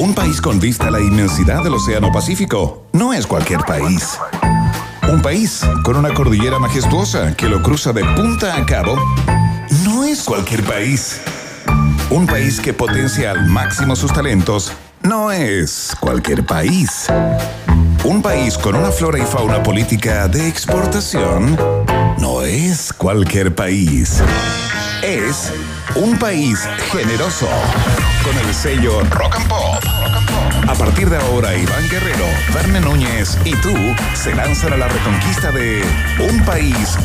Un país con vista a la inmensidad del Océano Pacífico no es cualquier país. Un país con una cordillera majestuosa que lo cruza de punta a cabo no es cualquier país. Un país que potencia al máximo sus talentos no es cualquier país. Un país con una flora y fauna política de exportación no es cualquier país. Es un país generoso con el sello Rock and Pop. A partir de ahora, Iván Guerrero, Verne Núñez y tú se lanzan a la reconquista de un país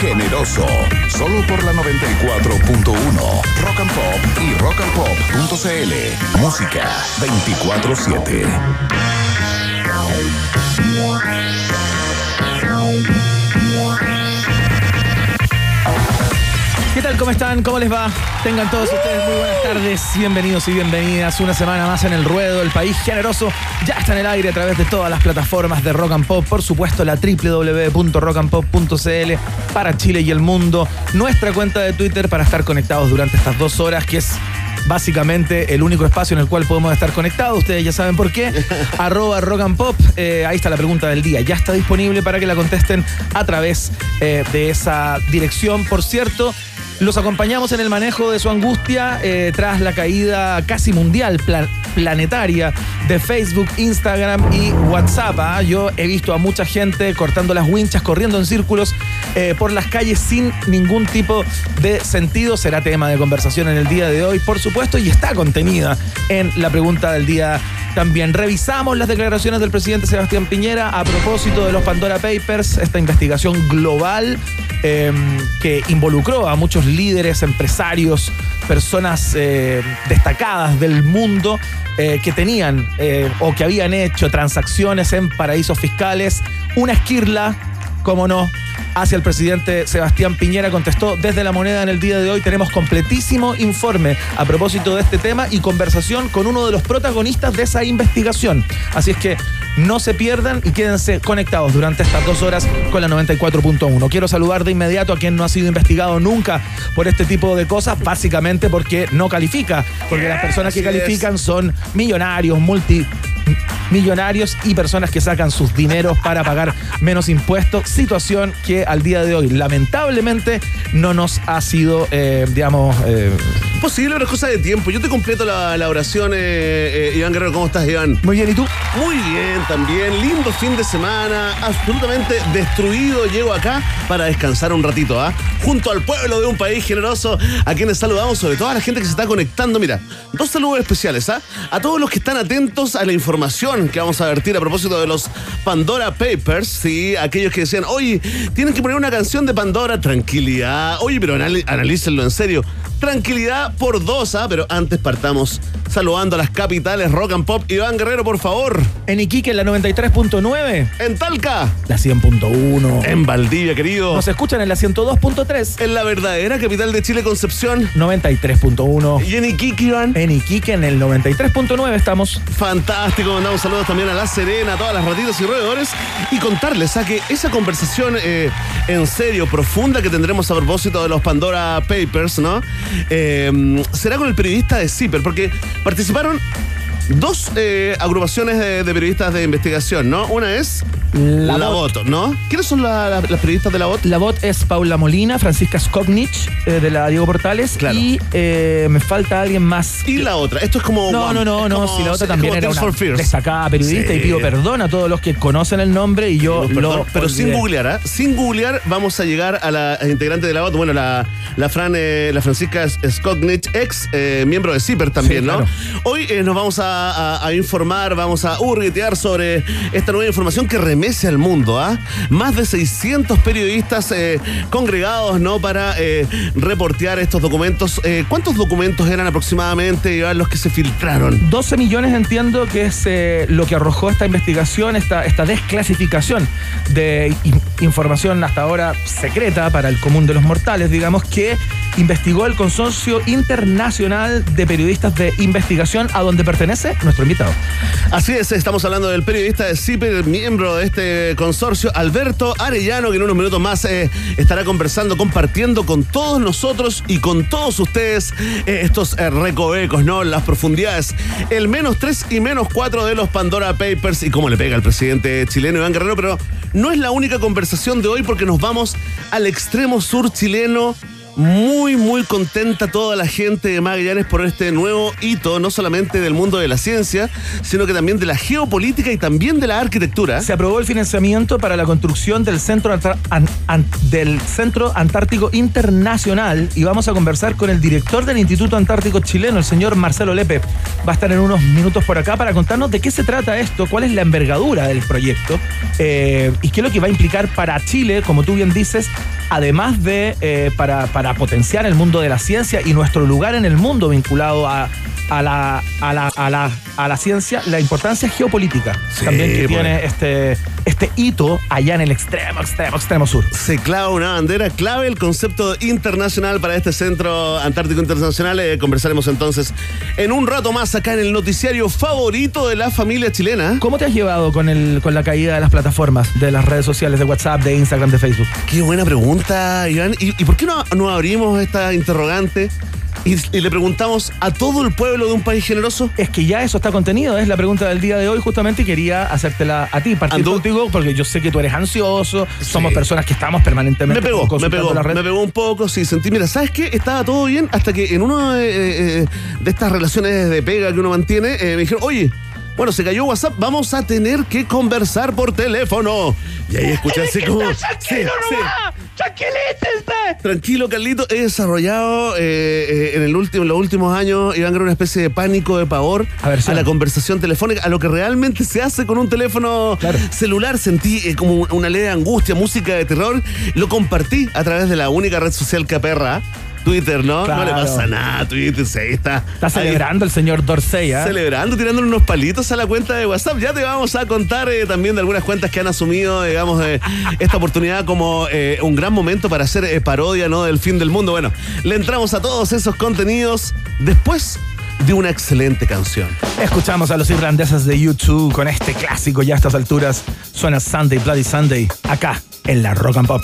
generoso. Solo por la 94.1 Rock and Pop y rockandpop.cl. Música 24-7. Tal? ¿Cómo están? ¿Cómo les va? Tengan todos ustedes muy buenas tardes, bienvenidos y bienvenidas. Una semana más en el ruedo, el país generoso ya está en el aire a través de todas las plataformas de Rock and Pop, por supuesto la www.rockandpop.cl para Chile y el mundo, nuestra cuenta de Twitter para estar conectados durante estas dos horas, que es básicamente el único espacio en el cual podemos estar conectados. Ustedes ya saben por qué. Arroba Rock and Pop. Eh, ahí está la pregunta del día. Ya está disponible para que la contesten a través eh, de esa dirección. Por cierto, los acompañamos en el manejo de su angustia eh, tras la caída casi mundial, plan- planetaria de Facebook, Instagram y WhatsApp. ¿ah? Yo he visto a mucha gente cortando las winchas, corriendo en círculos eh, por las calles sin ningún tipo de sentido. Será tema de conversación en el día de hoy, por supuesto, y está contenida en la pregunta del día también revisamos las declaraciones del presidente Sebastián Piñera a propósito de los Pandora Papers, esta investigación global eh, que involucró a muchos líderes, empresarios, personas eh, destacadas del mundo eh, que tenían eh, o que habían hecho transacciones en paraísos fiscales. Una esquirla, como no, hacia el presidente Sebastián Piñera. Contestó desde la moneda en el día de hoy. Tenemos completísimo informe a propósito de este tema y conversación con uno de los protagonistas de esa investigación. Así es que no se pierdan y quédense conectados durante estas dos horas con la 94.1. Quiero saludar de inmediato a quien no ha sido investigado nunca por este tipo de cosas, básicamente porque no califica, porque las personas que califican son millonarios, multi millonarios y personas que sacan sus dineros para pagar menos impuestos, situación que al día de hoy lamentablemente no nos ha sido, eh, digamos, eh, Posible, pero es cosa de tiempo. Yo te completo la, la oración, eh, eh, Iván Guerrero. ¿Cómo estás, Iván? muy bien. ¿Y tú? Muy bien, también. Lindo fin de semana. Absolutamente destruido. Llego acá para descansar un ratito, ¿ah? Junto al pueblo de un país generoso, a quienes saludamos, sobre todo a la gente que se está conectando. Mira, dos saludos especiales, ¿ah? A todos los que están atentos a la información que vamos a vertir a propósito de los Pandora Papers, ¿sí? Aquellos que decían, oye, tienen que poner una canción de Pandora. Tranquilidad. Oye, pero analícenlo en serio. Tranquilidad por dos, ¿ah? Pero antes partamos saludando a las capitales rock and pop. Iván Guerrero, por favor. En Iquique, en la 93.9, En Talca. la 100.1. En Valdivia, querido. Nos escuchan en la 102.3, En la verdadera capital de Chile, Concepción. 93.1. Y en Iquique, Iván. En Iquique, en el 93.9 estamos. Fantástico, mandamos saludos también a La Serena, a todas las ratitas y roedores y contarles a que esa conversación eh, en serio, profunda que tendremos a propósito de los Pandora Papers, ¿no? Eh, será con el periodista de Zipper, porque participaron dos eh, agrupaciones de, de periodistas de investigación, ¿no? Una es La La, Bot. Bot, ¿no? ¿Quiénes son la- la- las periodistas de La Bot? La voz es Paula Molina, Francisca Skopnich, eh, de la Diego Portales. Claro. Y eh, me falta alguien más. Y la otra, esto es como... No, One, no, no, no. Si la otra también era una destacada periodista Sí. y pido perdón a todos los que conocen el nombre y yo Perdón, lo pero sin googlear, ¿ah? Sin googlear vamos a llegar a la integrante de la bot, bueno, la, la Fran, eh, la Francisca Skotnich, ex eh, miembro de CIPER también, Sí, ¿no? claro. Hoy eh, nos vamos a, a- informar, vamos a hurguetear sobre esta nueva información que remece al mundo, ¿ah? Más de 600 periodistas eh, congregados, ¿no? Para eh, reportear estos documentos. Eh, ¿Cuántos documentos eran aproximadamente, los que se filtraron? 12 millones entiendo que es lo que arrojó esta investigación, esta, esta desclasificación de in- información hasta ahora secreta para el común de los mortales, digamos, que investigó el Consorcio Internacional de Periodistas de Investigación, a donde pertenece nuestro invitado. Así es, estamos hablando del periodista de CIPER, miembro de este consorcio, Alberto Arellano, que en unos minutos más eh, estará conversando, compartiendo con todos nosotros y con todos ustedes eh, estos eh, recovecos, ¿no? Las profundidades, el menos 3 y menos 4 de los Pandora Papers y cómo le pega al presidente chileno Iván Guerrero, pero no es la única conversación de hoy porque nos vamos al extremo sur chileno muy, muy contenta toda la gente de Magallanes por este nuevo hito, no solamente del mundo de la ciencia, sino que también de la geopolítica y también de la arquitectura. Se aprobó el financiamiento para la construcción del Centro, del Centro Antártico Internacional y vamos a conversar con el director del Instituto Antártico Chileno, el señor Marcelo Lepe. Va a estar en unos minutos por acá para contarnos de qué se trata esto, cuál es la envergadura del proyecto eh, y qué es lo que va a implicar para Chile, como tú bien dices, además de eh, para para potenciar el mundo de la ciencia y nuestro lugar en el mundo vinculado a, a la, a la, a la, a la ciencia, la importancia geopolítica también que tiene pues. este, este hito allá en el extremo, extremo, extremo sur. Se clava una bandera clave, el concepto internacional para este Centro Antártico Internacional. Eh, conversaremos entonces en un rato más acá en el noticiario favorito de la familia chilena. ¿Cómo te has llevado con, el, con la caída de las plataformas, de las redes sociales, de WhatsApp, de Instagram, de Facebook? Qué buena pregunta, Iván. ¿Y, por qué no, no abrimos esta interrogante? y, le preguntamos a todo el pueblo de un país generoso? Es que ya eso está contenido, es la pregunta del día de hoy justamente y quería hacértela a ti, partir contigo porque yo sé que tú eres ansioso, somos personas que estamos permanentemente Me pegó, me pegó, me pegó un poco, sí, sentí, mira, ¿sabes qué? Estaba todo bien hasta que en una de, eh, de estas relaciones de pega que uno mantiene, eh, me dijeron, oye, bueno, se cayó WhatsApp, vamos a tener que conversar por teléfono. Y ahí escuché así como. Tranquilo, sí, sí. Tranquilo, Carlito. He desarrollado eh, eh, en, el último, los últimos años, iban a una especie de pánico, de pavor a, la conversación telefónica, a lo que realmente se hace con un teléfono celular. Sentí eh, como una leve angustia, música de terror. Lo compartí a través de la única red social que aperra. Twitter, ¿no? No le pasa nada Twitter, sí, está. Está celebrando el señor Dorsey, ¿eh? Celebrando, tirándole unos palitos a la cuenta de WhatsApp. Ya te vamos a contar eh, también de algunas cuentas que han asumido, digamos, eh, esta oportunidad como eh, un gran momento para hacer parodia, ¿no? Del fin del mundo. Bueno, le entramos a todos esos contenidos después de una excelente canción. Escuchamos a los irlandeses de YouTube con este clásico ya a estas alturas. Suena Sunday, Bloody Sunday, acá en la Rock and Pop.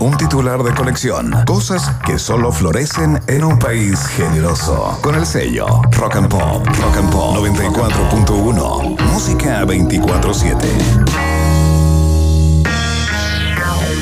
Un titular de colección. Cosas que solo florecen en un país generoso. Con el sello Rock and Pop. Rock and Pop 94.1. Música 24-7.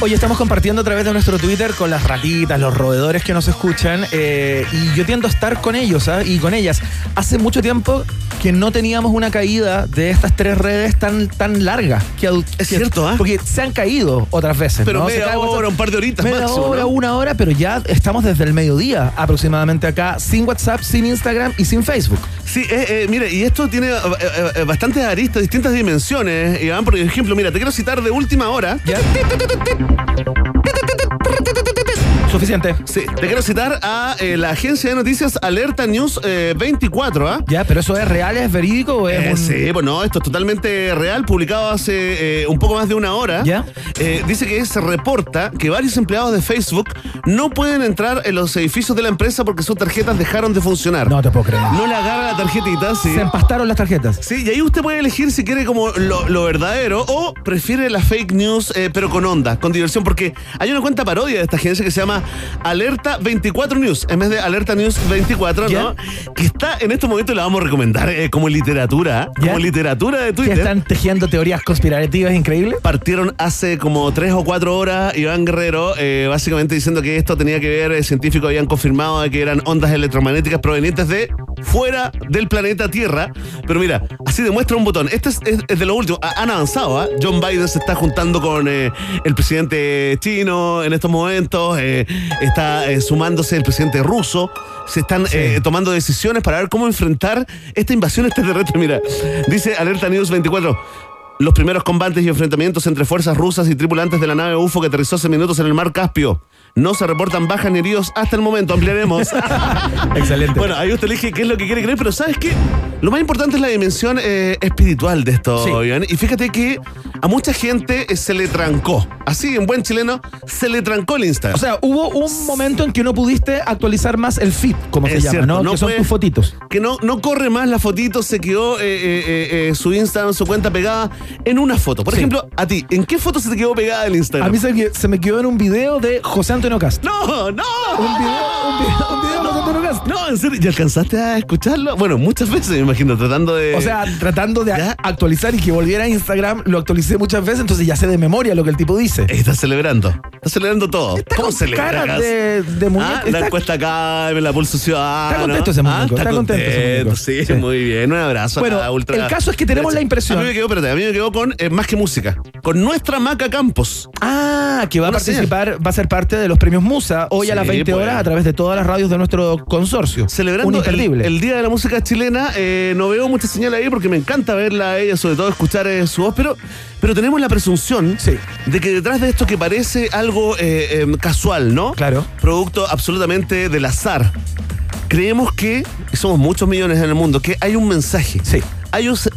Hoy estamos compartiendo a través de nuestro Twitter con las ratitas, los roedores que nos escuchan eh, y yo tiendo a estar con ellos ¿ah? y con ellas. Hace mucho tiempo que no teníamos una caída de estas tres redes tan, tan larga. Que, es cierto, ¿ah? Porque se han caído otras veces. Pero media hora, un par de horitas media hora, una hora, pero ya estamos desde el mediodía aproximadamente acá, sin WhatsApp, sin Instagram y sin Facebook. Sí, eh, eh, mire, y esto tiene eh, bastantes aristas, distintas dimensiones, Iván. Por ejemplo, mira, te quiero citar de última hora. ¿Ya? Suficiente. Sí, te quiero citar a eh, la agencia de noticias Alerta News 24, eh, ¿ah? Ya, pero eso es real, es verídico o es. Eh, Sí, bueno, esto es totalmente real, publicado hace un poco más de una hora. Ya. dice que se reporta que varios empleados de Facebook no pueden entrar en los edificios de la empresa porque sus tarjetas dejaron de funcionar. No te puedo creer. No le agarra la tarjetita, sí. Se empastaron las tarjetas. Sí, y ahí usted puede elegir si quiere como lo, lo verdadero o prefiere la fake news, pero con onda, con diversión, porque hay una cuenta parodia de esta agencia que se llama Alerta 24 News, en vez de Alerta News 24, ¿no? Que está en estos momentos la vamos a recomendar eh, como literatura, como literatura de Twitter. Que están tejiendo teorías conspirativas increíbles. Partieron hace como tres o cuatro horas Iván Guerrero, eh, básicamente diciendo que esto tenía que ver, eh, científicos habían confirmado que eran ondas electromagnéticas provenientes de fuera del planeta Tierra. Pero mira, así demuestra un botón. Este es, de lo último. Han avanzado, ¿ah? John Biden se está juntando con el presidente chino en estos momentos está eh, sumándose el presidente ruso, se están eh, tomando decisiones para ver cómo enfrentar esta invasión extraterrestre. Mira, dice Alerta News 24. Los primeros combates y enfrentamientos entre fuerzas rusas y tripulantes de la nave UFO que aterrizó hace minutos en el mar Caspio. No se reportan bajas ni heridos hasta el momento. Ampliaremos. Excelente. Bueno, ahí usted elige qué es lo que quiere creer, pero ¿sabes qué? Lo más importante es la dimensión eh, espiritual de esto, Y fíjate que a mucha gente se le trancó. Así, en buen chileno, se le trancó el Instagram. O sea, hubo un momento en que no pudiste actualizar más el feed, como se llama, ¿no? que son tus fotitos. Que no, no corre más la fotito, se quedó eh, eh, su Instagram, su cuenta pegada en una foto. Por ejemplo, a ti, ¿en qué foto se te quedó pegada el Instagram? A mí se, me quedó en un video de José Antonio Cast. No, no. Un video, un video, un video No, en serio, ¿ya alcanzaste a escucharlo? Bueno, muchas veces me imagino, tratando de. O sea, tratando de actualizar y que volviera a Instagram, lo actualicé muchas veces, entonces ya sé de memoria lo que el tipo dice. Está celebrando. Está celebrando todo. Está ¿Cómo celebra? de, de ah, La encuesta acá, la pulso ciudadano. Está contento ese muñeco. Ah, está, contento. Sí, muy bien. Un abrazo. Bueno, ultra el caso es que tenemos la impresión. A mí me quedó, espérate, a mí me quedó con eh, más que música. Con nuestra Maca Campos. Ah, que va a participar, va a ser parte de los premios Musa hoy a las 20 pues. horas a través de todas las radios de nuestro consorcio. Celebrando el, Día de la Música Chilena. Eh, no veo mucha señal ahí porque me encanta verla a ella, sobre todo escuchar eh, su voz, pero, pero tenemos la presunción de que detrás de esto que parece algo em, casual, ¿no? Claro. Producto absolutamente del azar. Creemos que, y somos muchos millones en el mundo, que hay un mensaje. Sí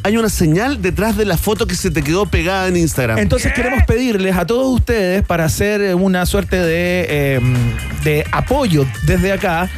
hay, una señal detrás de la foto que se te quedó pegada en Instagram. Entonces queremos pedirles a todos ustedes para hacer una suerte de, em, de apoyo desde acá,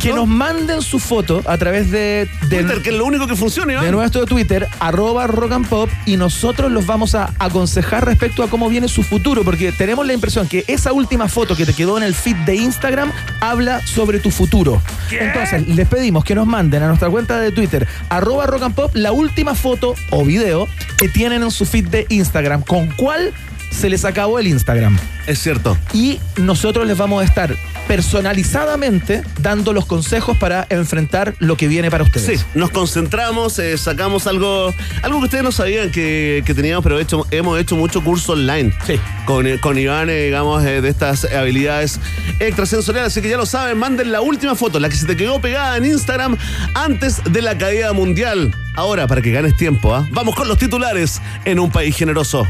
que nos manden su foto a través de, Twitter, que es lo único que funciona, de nuestro Twitter, arroba rock and pop, y nosotros los vamos a aconsejar respecto a cómo viene su futuro, porque tenemos la impresión que esa última foto que te quedó en el feed de Instagram habla sobre tu futuro. Entonces, les pedimos que nos manden a nuestra cuenta de Twitter, arroba rock and pop, la última última foto o video que tienen en su feed de Instagram. ¿Con cuál se les acabó el Instagram? Es cierto. Y nosotros les vamos a estar personalizadamente dando los consejos para enfrentar lo que viene para ustedes. Sí, nos concentramos, eh, sacamos algo, algo que ustedes no sabían que, teníamos, pero hecho, hemos hecho mucho curso online. Sí. Con, eh, con Iván, eh, digamos, de estas habilidades extrasensoriales. Así que ya lo saben, manden la última foto, la que se te quedó pegada en Instagram antes de la caída mundial. Ahora, para que ganes tiempo, ¿ah? vamos con los titulares en un país generoso.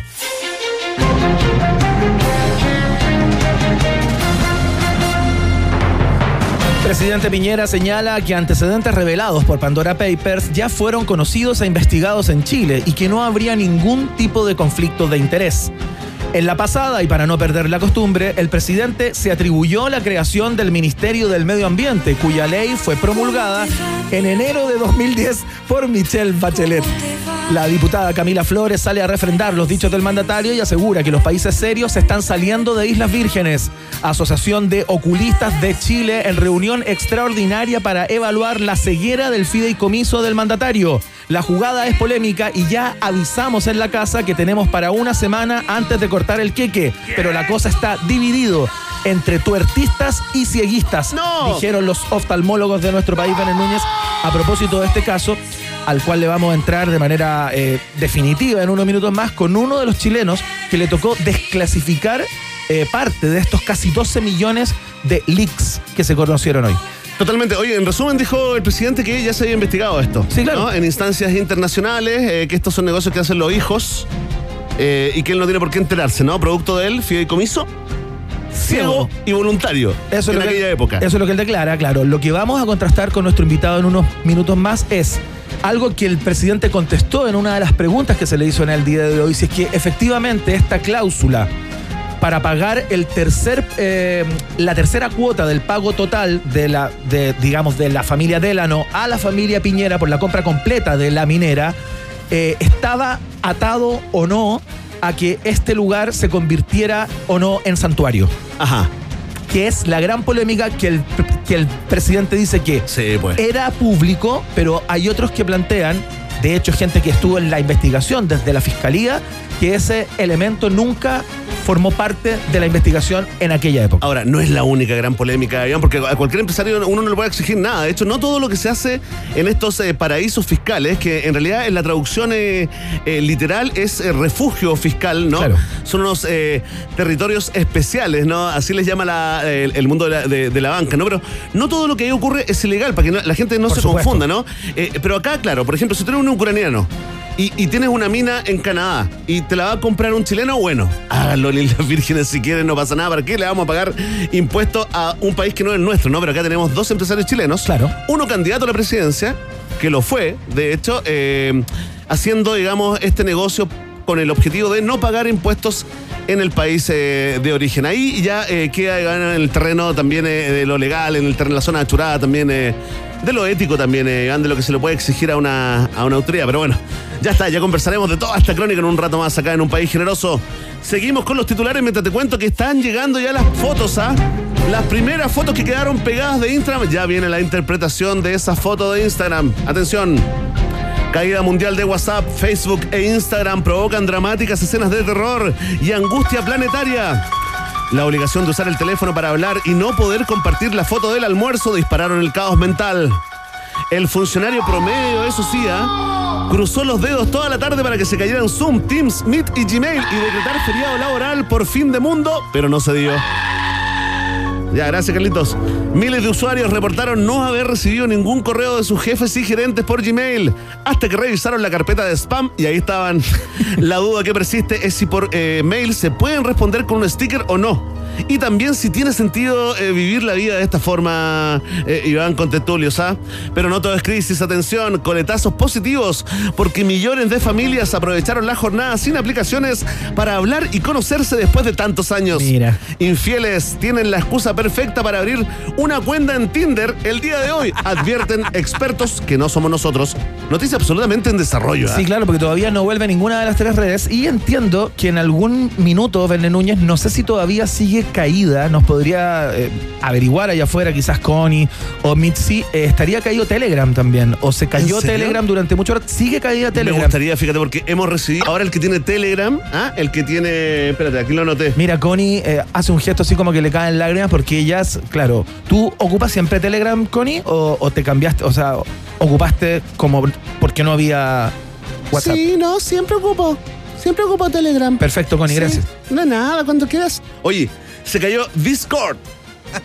Presidente Piñera señala que antecedentes revelados por Pandora Papers ya fueron conocidos e investigados en Chile y que no habría ningún tipo de conflicto de interés. En la pasada, y para no perder la costumbre, el presidente se atribuyó la creación del Ministerio del Medio Ambiente, cuya ley fue promulgada en enero de 2010 por Michelle Bachelet. La diputada Camila Flores sale a refrendar los dichos del mandatario y asegura que los países serios están saliendo de Islas Vírgenes. Asociación de Oculistas de Chile en reunión extraordinaria para evaluar la ceguera del fideicomiso del mandatario. La jugada es polémica y ya avisamos en la casa que tenemos para una semana antes de cortar el queque, pero la cosa está dividido entre tuertistas y cieguistas, ¡No! dijeron los oftalmólogos de nuestro país, Benes Núñez, a propósito de este caso, al cual le vamos a entrar de manera eh, definitiva en unos minutos más, con uno de los chilenos que le tocó desclasificar eh, parte de estos casi 12 millones de leaks que se conocieron hoy. Totalmente. Oye, en resumen dijo el presidente que ya se había investigado esto. Sí, claro. ¿no? En instancias internacionales, eh, que estos son negocios que hacen los hijos eh, y que él no tiene por qué enterarse, ¿no? Producto del fideicomiso, ciego y voluntario Eso es en lo que- aquella época. Eso es lo que él declara, claro. Lo que vamos a contrastar con nuestro invitado en unos minutos más es algo que el presidente contestó en una de las preguntas que se le hizo en el día de hoy, si es que efectivamente esta cláusula para pagar el tercer, eh, la tercera cuota del pago total de la, de, digamos, de la familia Delano a la familia Piñera por la compra completa de la minera, eh, estaba atado o no a que este lugar se convirtiera o no en santuario Ajá. que es la gran polémica que el, que el presidente dice que Sí, pues. era público, pero hay otros que plantean, de hecho gente que estuvo en la investigación desde la fiscalía, que ese elemento nunca formó parte de la investigación en aquella época. Ahora, no es la única gran polémica, Iván, porque a cualquier empresario uno no le puede exigir nada. De hecho, no todo lo que se hace en estos eh, paraísos fiscales, que en realidad en la traducción eh, eh, literal es refugio fiscal, ¿no? Claro. Son unos territorios especiales, ¿no? Así les llama la- el, el mundo de la, de- de la banca, ¿no? Pero no todo lo que ahí ocurre es ilegal, para que no- la gente no Por se supuesto. confunda, ¿no? Pero acá, claro, por ejemplo, si tú eres un ucraniano y, y tienes una mina en Canadá y te la va a comprar un chileno, bueno, háganlo en Islas Vírgenes si quieren, no pasa nada. ¿Para qué le vamos a pagar impuestos a un país que no es nuestro, no? Pero acá tenemos dos empresarios chilenos. Claro. Uno candidato a la presidencia, que lo fue, de hecho, eh, haciendo, digamos, este negocio con el objetivo de no pagar impuestos en el país eh, de origen. Ahí ya eh, queda en el terreno también eh, de lo legal, en el terreno, la zona achurada también, de lo ético también, eh, de lo que se le puede exigir a una, a una autoridad. Pero bueno, ya está, ya conversaremos de toda esta crónica en un rato más acá en un país generoso. Seguimos con los titulares mientras te cuento que están llegando ya las fotos, ¿ah? Las primeras fotos que quedaron pegadas de Instagram, ya viene la interpretación de esa foto de Instagram. Atención. Caída mundial de WhatsApp, Facebook e Instagram provocan dramáticas escenas de terror y angustia planetaria. La obligación de usar el teléfono para hablar y no poder compartir la foto del almuerzo dispararon el caos mental. El funcionario promedio, eso sí, ¿ah? cruzó los dedos toda la tarde para que se cayeran Zoom, Teams, Meet y Gmail y decretar feriado laboral por fin de mundo, pero no se dio. Ya, gracias, Carlitos. Miles de usuarios reportaron no haber recibido ningún correo de sus jefes y gerentes por Gmail, hasta que revisaron la carpeta de spam y ahí estaban. La duda que persiste es si por eh, mail se pueden responder con un sticker o no. Y también si tiene sentido eh, vivir la vida de esta forma, eh, Iván Contetulio, ¿ah? Pero no todo es crisis, atención, coletazos positivos, porque millones de familias aprovecharon la jornada sin aplicaciones para hablar y conocerse después de tantos años. Mira. Infieles tienen la excusa perfecta para abrir una cuenta en Tinder el día de hoy, advierten expertos que no somos nosotros. Noticia absolutamente en desarrollo. ¿ah? Sí, claro, porque todavía no vuelve ninguna de las tres redes y entiendo que en algún minuto Verne Núñez, no sé si todavía sigue caída, nos podría eh, averiguar allá afuera, quizás Connie o Mitzi, eh, estaría caído Telegram también, o se cayó. Telegram durante mucho rato, sigue caída Me Telegram. gustaría, fíjate, porque hemos recibido ahora el que tiene Telegram, ¿ah? el que tiene. Espérate, aquí lo anoté. Mira, Connie eh, hace un gesto así como que le caen lágrimas porque ellas, claro, ¿tú ocupas siempre Telegram, Connie? ¿O, o te cambiaste, o sea, ocupaste como porque no había WhatsApp? Sí, no, siempre ocupo. Siempre ocupo Telegram. Perfecto, Connie, Sí. gracias. No, nada, cuando quieras. Oye, se cayó Discord.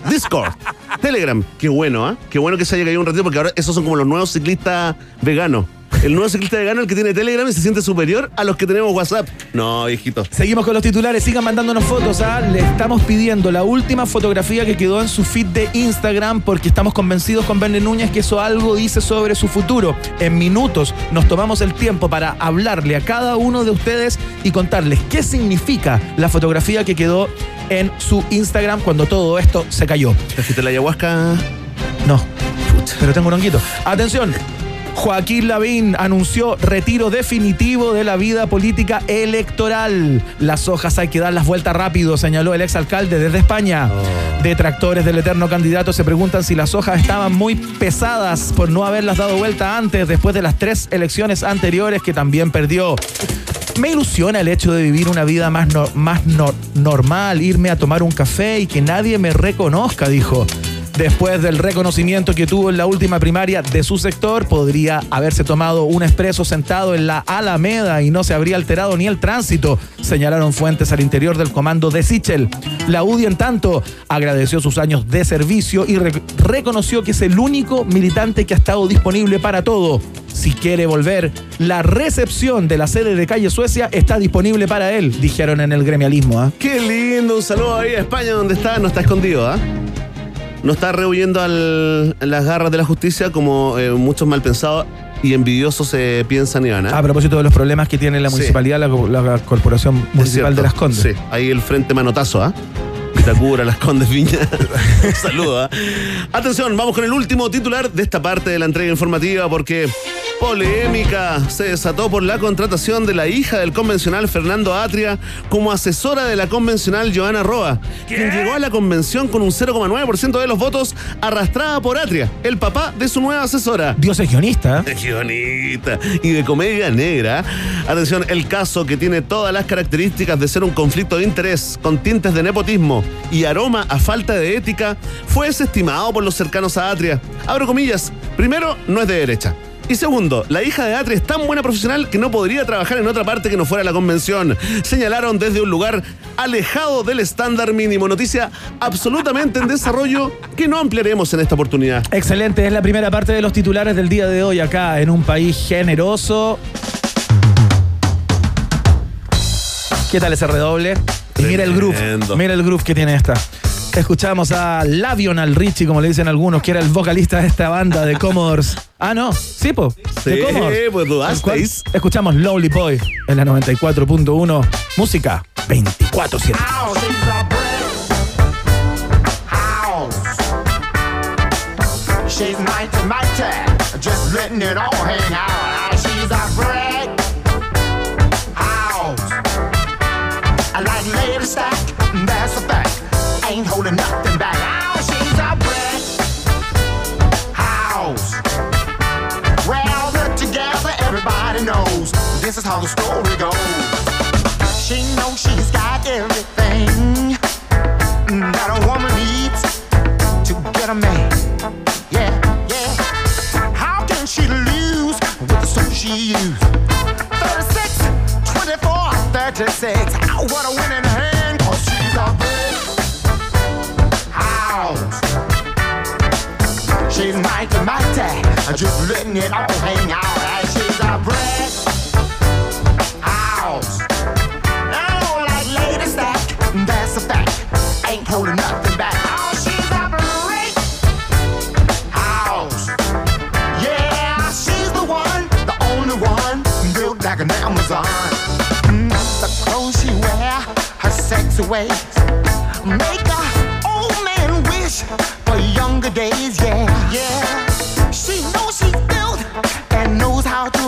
Discord. Telegram. Qué bueno, ¿ah? Qué bueno que se haya caído un ratito porque ahora esos son como los nuevos ciclistas veganos. El nuevo ciclista vegano, el que tiene Telegram y se siente superior a los que tenemos WhatsApp. No, viejito. Seguimos con los titulares, sigan mandándonos fotos. ¿ah? Le estamos pidiendo la última fotografía que quedó en su feed de Instagram porque estamos convencidos con Verne Núñez que eso algo dice sobre su futuro. En minutos nos tomamos el tiempo para hablarle a cada uno de ustedes y contarles qué significa la fotografía que quedó en su Instagram cuando todo esto se cayó. ¿Trajiste la ayahuasca? No, pero tengo un honguito. Atención. Joaquín Lavín anunció retiro definitivo de la vida política electoral. Las hojas hay que dar las vueltas rápido, señaló el exalcalde desde España. Detractores del eterno candidato se preguntan si las hojas estaban muy pesadas por no haberlas dado vuelta antes, después de las tres elecciones anteriores que también perdió. Me ilusiona el hecho de vivir una vida más, más normal, irme a tomar un café y que nadie me reconozca, dijo. Después del reconocimiento que tuvo en la última primaria de su sector, podría haberse tomado un expreso sentado en la Alameda y no se habría alterado ni el tránsito, señalaron fuentes al interior del comando de Sichel. La UDI, en tanto, agradeció sus años de servicio y reconoció que es el único militante que ha estado disponible para todo. Si quiere volver, la recepción de la sede de Calle Suecia está disponible para él, dijeron en el gremialismo. ¿ah? Qué lindo, un saludo ahí a España donde está, no está escondido, ¿ah? No está rehuyendo a las garras de la justicia como eh, muchos mal pensados y envidiosos se piensan y van. A propósito de los problemas que tiene la municipalidad, la, Corporación Municipal de Las Condes. Sí, ahí el frente manotazo, ¿ah? Vitacura, Las Condes, Viña. Saludos. ¿ah? Atención, vamos con el último titular de esta parte de la entrega informativa porque Polémica se desató por la contratación de la hija del convencional Fernando Atria como asesora de la convencional Joana Roa, quien llegó a la convención con un 0,9% de los votos arrastrada por Atria, el papá de su nueva asesora. Dios es guionista. Es guionista y de comedia negra. Atención, el caso que tiene todas las características de ser un conflicto de interés con tintes de nepotismo y aroma a falta de ética fue desestimado por los cercanos a Atria. Abro comillas, primero no es de derecha. Y segundo, la hija de Atri es tan buena profesional que no podría trabajar en otra parte que no fuera la convención. Señalaron desde un lugar alejado del estándar mínimo. Noticia absolutamente en desarrollo que no ampliaremos en esta oportunidad. Excelente, es la primera parte de los titulares del día de hoy acá en un país generoso. ¿Qué tal ese redoble? Y mira el groove, mira el groove que tiene esta. Escuchamos a Lavional Richie, como le dicen algunos, que era el vocalista de esta banda de Commodores. Ah, no, sí, po. Sí, pues dudasteis. Escuchamos Lowly Boy en la 94.1. Música 24-7. She's mighty, mighty, just letting it all hang out. She's a break house. I like lady stack, holding nothing back. Oh, she's a brick house. Well, put together, everybody knows this is how the story goes. She knows she's got everything that a woman needs to get a man. Yeah, yeah. How can she lose with the suit she used? 36, 24, 36. Oh, what a winning She's mighty, mighty, just letting it all hang out. And she's a brick house. Oh, like lady stack, that's a fact. Ain't holding nothing back. Oh, she's a brick house. Yeah, she's the one, the only one, built like an Amazon. Mm, the clothes she wear, her sexy ways, make her old man wish for younger days, yeah.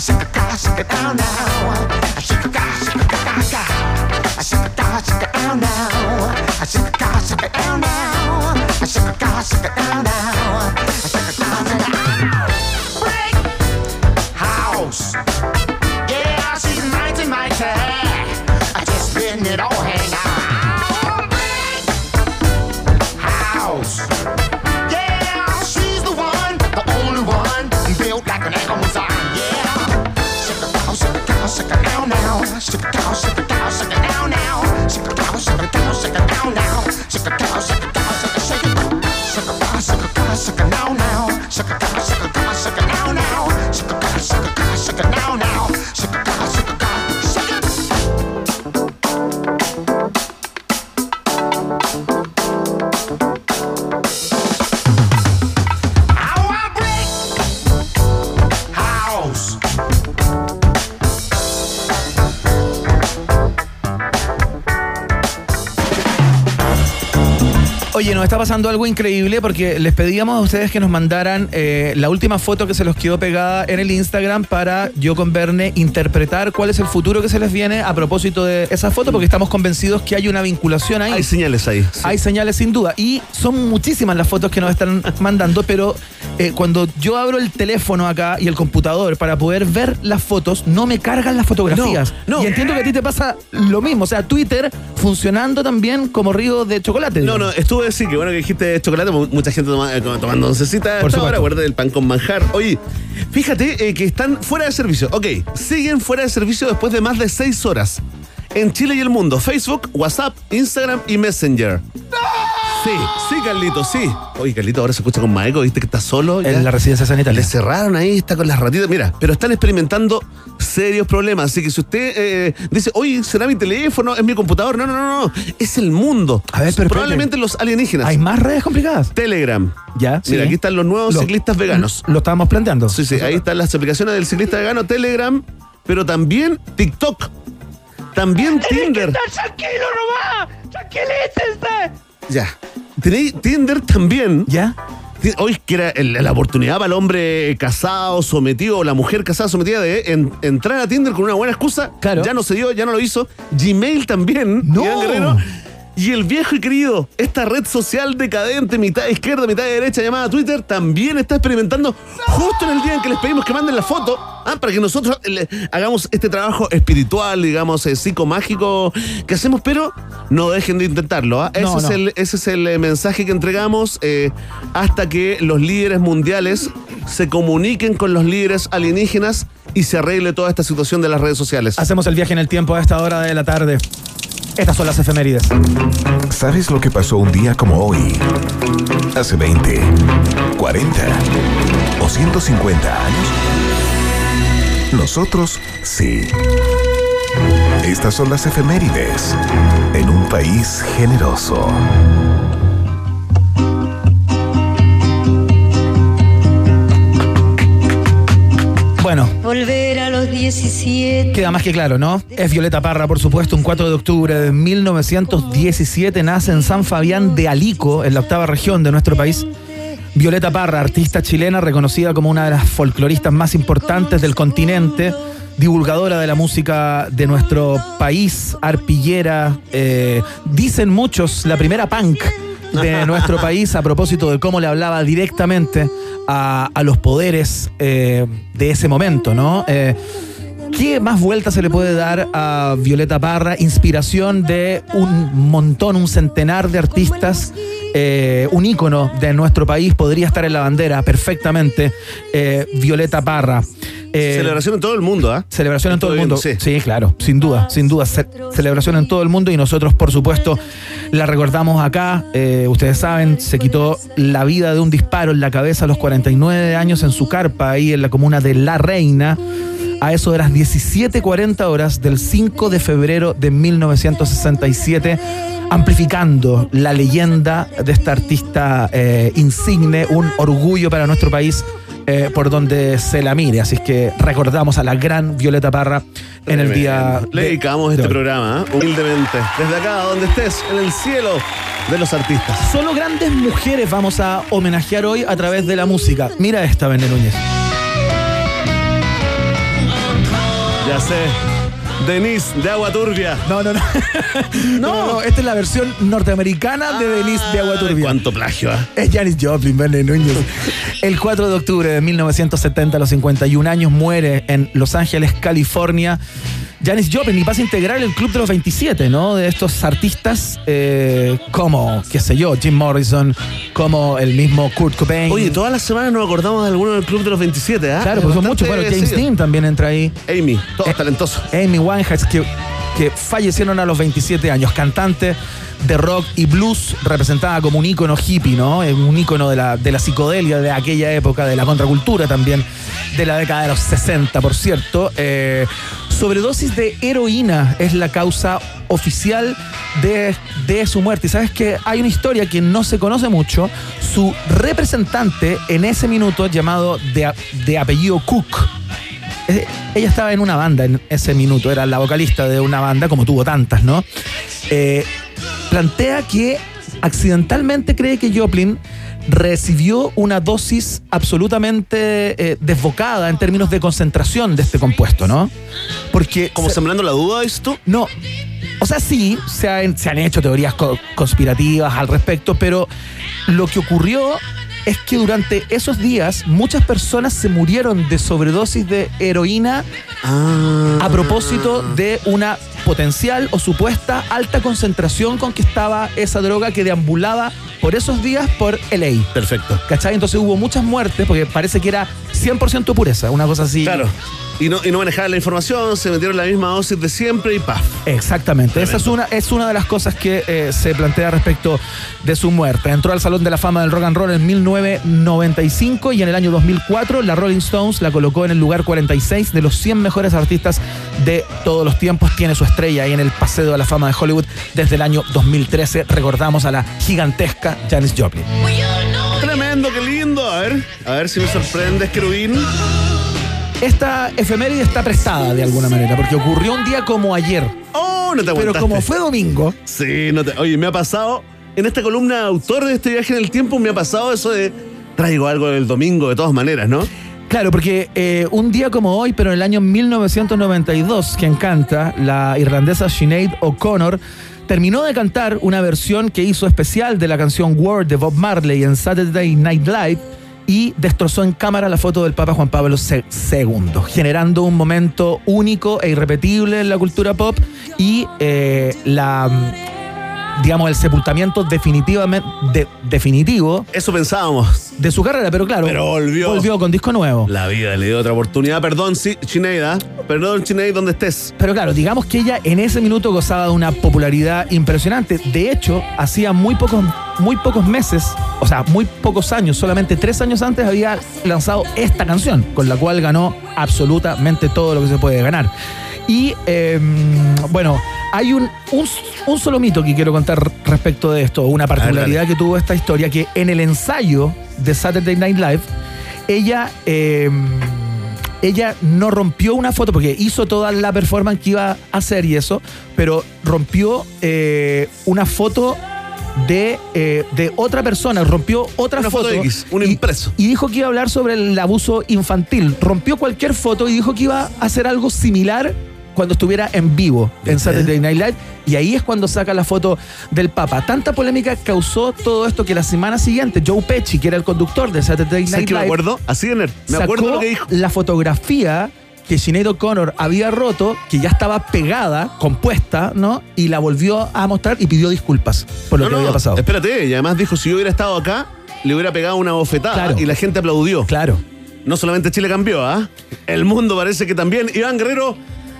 shaka ka shaka down now. Shaka ka shaka ka ka. Shaka ka down now. Shaka ka shaka down now. Shaka ka shaka down now. Oye, nos está pasando algo increíble porque les pedíamos a ustedes que nos mandaran eh, la última foto que se los quedó pegada en el Instagram para yo con Verne interpretar cuál es el futuro que se les viene a propósito de esa foto porque estamos convencidos que hay una vinculación ahí. Hay señales ahí. sí. Hay señales sin duda. Y son muchísimas las fotos que nos están mandando, pero eh, cuando yo abro el teléfono acá y el computador para poder ver las fotos, no me cargan las fotografías. No, no. Y entiendo que a ti te pasa lo mismo. O sea, Twitter funcionando también como río de chocolate. No, digamos. no, estuve sí, que bueno que dijiste chocolate, mu- mucha gente toma- eh, tomando oncecita Por ahora, acuérdate del pan con manjar. Oye, fíjate eh, que están fuera de servicio. Ok, siguen fuera de servicio después de más de seis horas. En Chile y el mundo, Facebook, WhatsApp, Instagram y Messenger. Sí, sí, Carlito, sí. Oye, Carlito, ahora se escucha con Maeco, viste que está solo. ya? En la residencia sanitaria. Le cerraron ahí, está con las ratitas. Mira, pero están experimentando serios problemas. Así que si usted eh, dice, oye, será mi teléfono, es mi computador. No, no, no, no. Es el mundo. A ver, pero Probablemente los alienígenas. ¿Hay más redes complicadas? Telegram. Ya, Mira, sí. aquí están los nuevos Lo- ciclistas veganos. Lo estábamos planteando. Sí, sí, ahí están las aplicaciones del ciclista vegano, Telegram, pero también TikTok. También Tinder. tranquilo nomás! ¡Tranquilícese! Ya. Tenéis Tinder también. ¿Ya? Hoy que era el- la oportunidad para el hombre casado, sometido, o la mujer casada, sometida de en- entrar a Tinder con una buena excusa. Claro. Ya no se dio, ya no lo hizo. Gmail también. No. Iván Guerrero. Y el viejo y querido, esta red social decadente, mitad izquierda, mitad derecha, llamada Twitter, también está experimentando justo en el día en que les pedimos que manden la foto, ah, para que nosotros le- hagamos este trabajo espiritual, digamos, eh, psicomágico que hacemos, pero no dejen de intentarlo. ah. Ese, No, es el, ese es el eh, mensaje que entregamos eh, hasta que los líderes mundiales se comuniquen con los líderes alienígenas y se arregle toda esta situación de las redes sociales. Hacemos el viaje en el tiempo a esta hora de la tarde. Estas son las efemérides. ¿Sabes lo que pasó un día como hoy? Hace 20, 40 o 150 años. Nosotros sí. Estas son las efemérides en un país generoso. Bueno, Volver a los 17. Queda más que claro, ¿no? Es Violeta Parra, por supuesto, un 4 de octubre de 1917 nace en San Fabián de Alico, en la octava región de nuestro país. Violeta Parra, artista chilena reconocida como una de las folcloristas más importantes del continente, divulgadora de la música de nuestro país, arpillera, eh, dicen muchos, la primera punk de nuestro país a propósito de cómo le hablaba directamente a, a los poderes eh, de ese momento, ¿no? Eh, ¿Qué más vueltas se le puede dar a Violeta Parra? Inspiración de un montón, un centenar de artistas. eh, un ícono de nuestro país podría estar en la bandera perfectamente. eh, Violeta Parra. Eh, Celebración en todo el mundo, ¿ah? Celebración en todo el mundo. Sí. sí. claro, sin duda, sin duda. Ce- celebración en todo el mundo y nosotros, por supuesto, la recordamos acá. Eh, ustedes saben, se quitó la vida de un disparo en la cabeza a los 49 años en su carpa, ahí en la comuna de La Reina, a eso de las 17.40 horas del 5 de febrero de 1967 amplificando la leyenda de esta artista eh, insigne, un orgullo para nuestro país eh, por donde se la mire. Así es que recordamos a la gran Violeta Parra en el día. Le de- dedicamos de este programa, ¿ah? humildemente. Desde acá, donde estés, en el cielo de los artistas. Solo grandes mujeres vamos a homenajear hoy a través de la música. Mira esta, Bené Núñez. Ya sé. Denise de Agua Turbia. No, no, no. no, no, esta es la versión norteamericana de Denise de Agua Turbia. Cuánto plagio, ¿ah? Es Janis Joplin, Verne Núñez. El 4 de octubre de 1970, a los 51 años, muere en Los Ángeles, California. Janis Joplin y pasa a integrar el club de los 27, ¿no? De estos artistas eh, como, qué sé yo, Jim Morrison, como el mismo Kurt Cobain. Oye, todas las semanas nos acordamos de alguno del Club de los 27, ¿ah? Claro, Es pues son muchos. Bueno, James. Dean también entra ahí. Amy, todos Eh, talentosos. Amy Que, que fallecieron a los 27 años, cantante de rock y blues, representada como un ícono hippie, ¿no? Un ícono de la, de la psicodelia de aquella época, de la contracultura también, de la década de los 60, por cierto. Eh, sobredosis de heroína es la causa oficial de, de su muerte. Y sabes que hay una historia que no se conoce mucho. Su representante en ese minuto, llamado de, de apellido Cook, ella estaba en una banda en ese minuto, era la vocalista de una banda, como tuvo tantas, ¿no? Eh, plantea que accidentalmente cree que Joplin recibió una dosis absolutamente eh, desbocada en términos de concentración de este compuesto, ¿no? Porque... Como se- sembrando la duda, esto. no. O sea, sí, se han, se han hecho teorías co- conspirativas al respecto, pero lo que ocurrió es que durante esos días muchas personas se murieron de sobredosis de heroína Ah. a propósito de una potencial o supuesta alta concentración con que estaba esa droga que deambulaba por esos días por LA. Perfecto. ¿Cachai? Entonces hubo muchas muertes porque parece que era 100% pureza, una cosa así. Claro. Y no, y no manejaban la información, se metieron la misma dosis de siempre y paf. Exactamente, esa es una, es una de las cosas que eh, se plantea respecto de su muerte. Entró al Salón de la Fama del Rock and Roll en 1995 y en el año 2004 la Rolling Stones la colocó en el lugar 46 de los 100 mejores artistas de todos los tiempos. Tiene su estrella ahí en el Paseo de la Fama de Hollywood desde el año 2013. Recordamos a la gigantesca Janis Joplin. Tremendo, qué lindo. A ver, a ver si me sorprendes, querubín. Esta efeméride está prestada de alguna manera porque ocurrió un día como ayer, Oh, no te pero aguantaste. como fue domingo, Sí, no te... Oye, me ha pasado, en esta columna autor de este viaje en el tiempo, me ha pasado eso de traigo algo del domingo de todas maneras, ¿no? Claro, porque eh, un día como hoy, pero en el año 1992, quien canta, la irlandesa Sinead O'Connor, terminó de cantar una versión que hizo especial de la canción Word de Bob Marley en Saturday Night Live y destrozó en cámara la foto del Papa Juan Pablo II, generando un momento único e irrepetible en la cultura pop y eh, la, digamos, el sepultamiento definitivamente, de- definitivo Eso pensábamos. de su carrera, pero claro, Pero volvió. volvió con disco nuevo. La vida le dio otra oportunidad. Perdón, sí, Chineida. Perdón, Chineida, donde estés. Pero claro, digamos que ella en ese minuto gozaba de una popularidad impresionante. De hecho, hacía muy pocos, muy pocos meses, o sea, muy pocos años, solamente tres años antes había lanzado esta canción, con la cual ganó absolutamente todo lo que se puede ganar. Y eh, bueno, hay un, un, un solo mito que quiero contar respecto de esto, una particularidad que tuvo esta historia, que en el ensayo de Saturday Night Live, ella... eh, ella no rompió una foto porque hizo toda la performance que iba a hacer y eso, pero rompió eh, una foto de, eh, de otra persona, rompió otra Una foto X, un y- impreso. Y dijo que iba a hablar sobre el abuso infantil. Rompió cualquier foto y dijo que iba a hacer algo similar cuando estuviera en vivo en Saturday Night Live. Y ahí es cuando saca la foto del Papa. Tanta polémica causó todo esto que la semana siguiente Joe Pesci, que era el conductor de Saturday ¿Sabes Night qué me Live, acuerdo? Así de nerd. Me sacó acuerdo lo que dijo. la fotografía que Sinead O'Connor había roto, que ya estaba pegada, compuesta, ¿no? Y la volvió a mostrar y pidió disculpas por lo No, que no, había pasado. Espérate, y además dijo: si yo hubiera estado acá, le hubiera pegado una bofetada Claro. y la gente aplaudió. Claro. No solamente Chile cambió, ¿ah? El mundo parece que también. Iván Guerrero,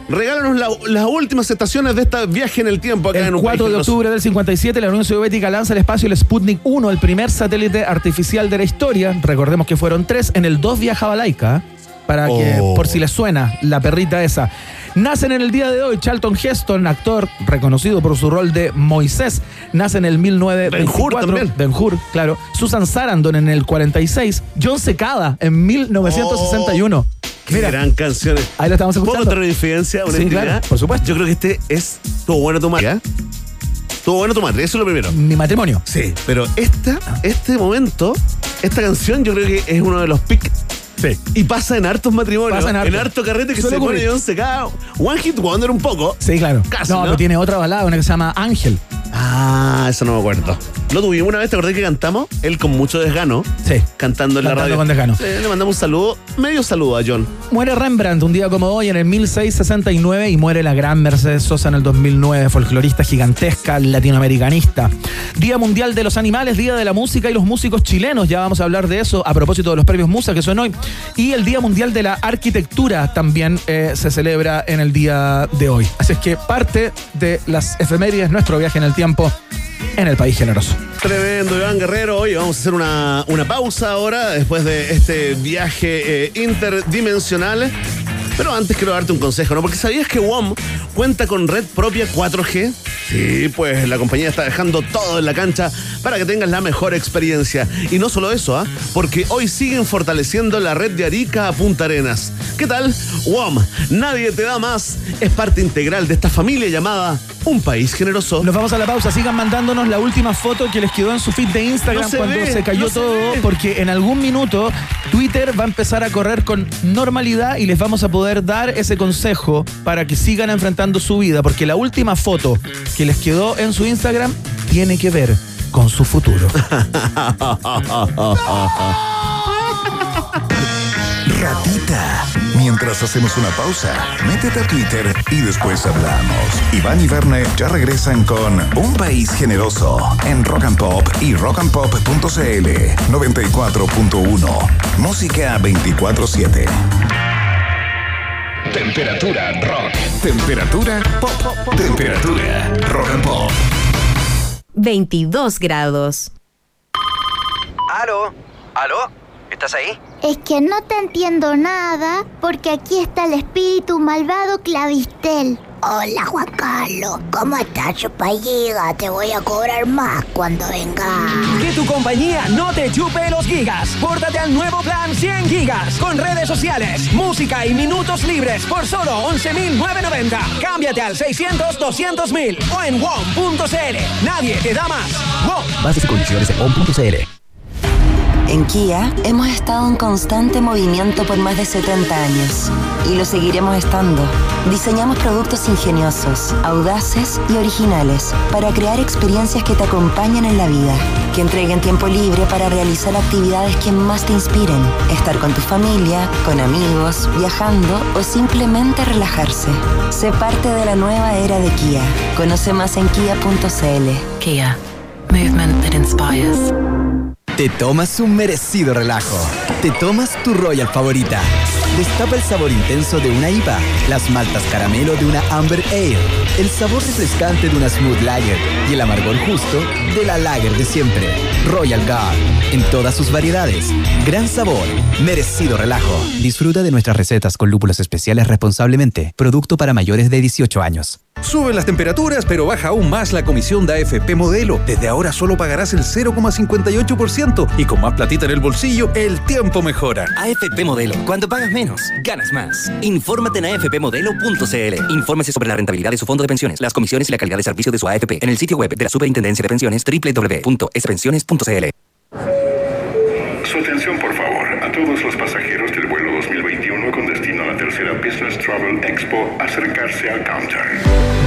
regálanos la- las últimas estaciones de este viaje en el tiempo acá en El un 4 de octubre del 57, la Unión Soviética lanza al espacio el Sputnik 1, el primer satélite artificial de la historia. Recordemos que fueron tres. En el 2 viajaba Laika, para que, Oh. por si les suena, la perrita esa. Nacen en el día de hoy Charlton Heston, actor reconocido por su rol de Moisés. Nace en el 1924. Ben-Hur también. Ben-Hur, claro. Susan Sarandon en el 46. John Secada en 1961. Qué Mira, gran canción. ahí lo estamos ¿Puedo escuchando. contar una diferencia? Una Sí, claro, por supuesto. Yo creo que este es. Estuvo bueno tu madre, ¿eh? Estuvo bueno tu madre, eso es lo primero. Mi matrimonio. Sí, pero esta, este momento, esta canción, yo creo que es uno de los pics. Sí. Y pasa en hartos matrimonios, Pasa en en, harto. harto carrete que Suele se pone. John Secada. One Hit Wonder un poco. Sí, claro. Casi, no, ¿no? pero tiene otra balada, una que se llama Ángel. Ah, eso no me acuerdo. Lo tuvimos una vez, te acordé que cantamos, él con mucho desgano, Sí. cantando en la Cantando radio. con desgano. Sí, le mandamos un saludo, medio saludo a John. Muere Rembrandt un día como hoy en el 1669 y muere la gran Mercedes Sosa en el 2009, folclorista gigantesca latinoamericanista. Día Mundial de los Animales, Día de la Música y los Músicos Chilenos, ya vamos a hablar de eso a propósito de los premios Musa que son hoy. Y el Día Mundial de la Arquitectura también eh, se celebra en el día de hoy. Así es que parte de las efemérides, nuestro viaje en el tiempo en el país generoso. Tremendo, Iván Guerrero. Hoy vamos a hacer una, una pausa ahora, después de este viaje eh, interdimensional. Pero antes quiero darte un consejo, ¿no? Porque ¿sabías que WOM cuenta con red propia 4G? Sí, pues la compañía está dejando todo en la cancha para que tengas la mejor experiencia. Y no solo eso, ¿ah? Porque hoy siguen fortaleciendo la red de Arica a Punta Arenas. ¿Qué tal? WOM, nadie te da más, es parte integral de esta familia llamada Un País Generoso. Nos vamos a la pausa, sigan mandándonos la última foto que les quedó en su feed de Instagram No se cuando ve, se cayó no se todo, ve. porque en algún minuto Twitter va a empezar a correr con normalidad y les vamos a poder dar ese consejo para que sigan enfrentando su vida, porque la última foto que les quedó en su Instagram tiene que ver con su futuro. Ratita. Mientras hacemos una pausa, métete a Twitter y después hablamos. Iván y Verne ya regresan con Un País Generoso en Rock and Pop y rockandpop.cl 94.1. Música 24-7. Temperatura rock. Temperatura pop. Temperatura rock and pop. 22 grados. ¿Aló? ¿Aló? ¿Estás ahí? Es que no te entiendo nada porque aquí está el espíritu malvado Clavistel. Hola Juan Carlos, ¿cómo estás, chupalliga? Te voy a cobrar más cuando venga. Que tu compañía no te chupe los gigas. Pórtate al nuevo plan 100 gigas con redes sociales, música y minutos libres por solo 11.990. Cámbiate al 600-200.000 o en WOM.cl. Nadie te da más. WOM. Bases y condiciones en on.cl. En Kia hemos estado en constante movimiento por más de 70 años y lo seguiremos estando. Diseñamos productos ingeniosos, audaces y originales para crear experiencias que te acompañen en la vida, que entreguen tiempo libre para realizar actividades que más te inspiren, estar con tu familia, con amigos, viajando o simplemente relajarse. Sé parte de la nueva era de Kia. Conoce más en kia.cl. Kia. Movement that inspires. Te tomas un merecido relajo. Te tomas tu Royal favorita. Destapa el sabor intenso de una IPA, las maltas caramelo de una Amber Ale, el sabor refrescante de una Smooth Lager y el amargor justo de la Lager de siempre. Royal Guard, en todas sus variedades. Gran sabor, merecido relajo. Disfruta de nuestras recetas con lúpulos especiales responsablemente. Producto para mayores de 18 años. Suben las temperaturas, pero baja aún más la comisión de AFP Modelo. Desde ahora solo pagarás el 0,58% y con más platita en el bolsillo, el tiempo mejora. AFP Modelo. Cuando pagas menos, ganas más. Infórmate en afpmodelo.cl. Infórmese sobre la rentabilidad de su fondo de pensiones, las comisiones y la calidad de servicio de su AFP en el sitio web de la Superintendencia de Pensiones www.spensiones.cl. Su atención, por favor, a todos los pasajeros 2021 con destino a la tercera Business Travel Expo, acercarse al counter.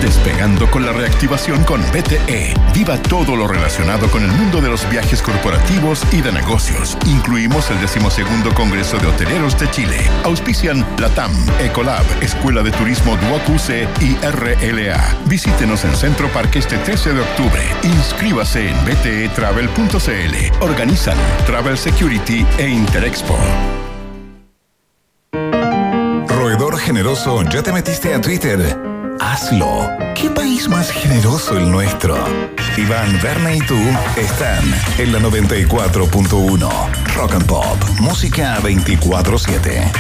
Despegando con la reactivación con BTE. Viva todo lo relacionado con el mundo de los viajes corporativos y de negocios. Incluimos el decimosegunda Congreso de Hoteleros de Chile. Auspician Latam, Ecolab, Escuela de Turismo Duoc-UC y RLA. Visítenos en Centro Parque este 13 de octubre. Inscríbase en btetravel.cl. Organizan Travel Security e Interexpo. Generoso, ¿ya te metiste a Twitter? Hazlo. ¿Qué país más generoso el nuestro? Iván, Verne y tú están en la 94.1. Rock and Pop. Música 24-7.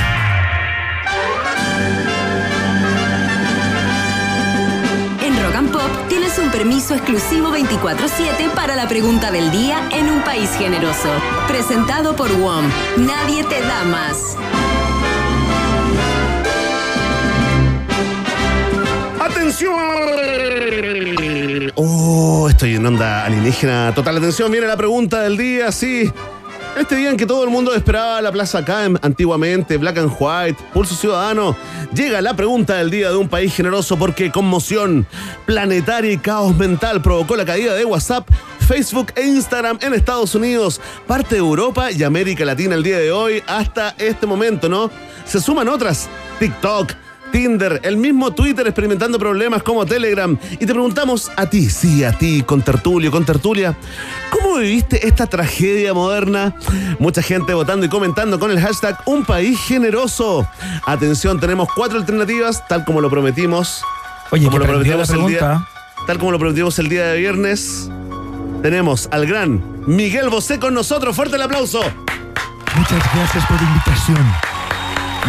En Rock and Pop tienes un permiso exclusivo 24/7 para la pregunta del día en un país generoso. Presentado por WOM. Nadie te da más. ¡Atención! Oh, estoy en onda alienígena. Total atención, viene la pregunta del día, sí. Este día en que todo el mundo esperaba la Plaza Caem, antiguamente Black and White, Pulso Ciudadano, llega la pregunta del día de un país generoso porque conmoción planetaria y caos mental provocó la caída de WhatsApp, Facebook e Instagram en Estados Unidos, parte de Europa y América Latina el día de hoy hasta este momento, ¿no? Se suman otras, TikTok, Tinder, el mismo Twitter experimentando problemas como Telegram. Y te preguntamos a ti, sí, a ti, con tertulio, con tertulia, ¿cómo viviste esta tragedia moderna? Mucha gente votando y comentando con el hashtag Un País Generoso. Atención, tenemos cuatro alternativas, tal como lo prometimos. Oye, como lo prometimos el día, tal como lo prometimos el día de viernes. Tenemos al gran Miguel Bosé con nosotros. Fuerte el aplauso. Muchas gracias por la invitación.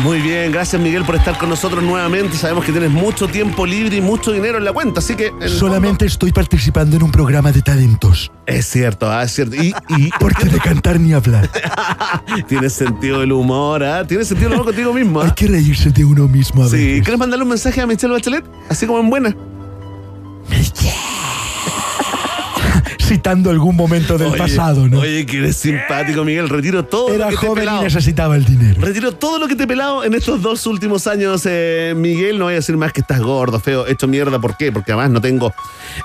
Muy bien, gracias Miguel por estar con nosotros nuevamente. Sabemos que tienes mucho tiempo libre y mucho dinero en la cuenta, así que... Solamente estoy participando en un programa de talentos. Es cierto, ah, es cierto. Y, y Porque de cantar ni hablar. tienes sentido del humor, ¿ah? Tienes sentido del humor contigo mismo, Hay ¿ah? que reírse de uno mismo a Sí, veces. ¿quieres mandarle un mensaje a Michelle Bachelet? Así como en buena. Citando algún momento del Oye, pasado, ¿no? Oye, que eres simpático, Miguel. Retiro todo Era lo que te he joven y pelado. necesitaba el dinero. Retiro todo lo que te he pelado en estos dos últimos años, eh, Miguel. No voy a decir más que estás gordo, feo, hecho mierda. ¿Por qué? Porque además no tengo,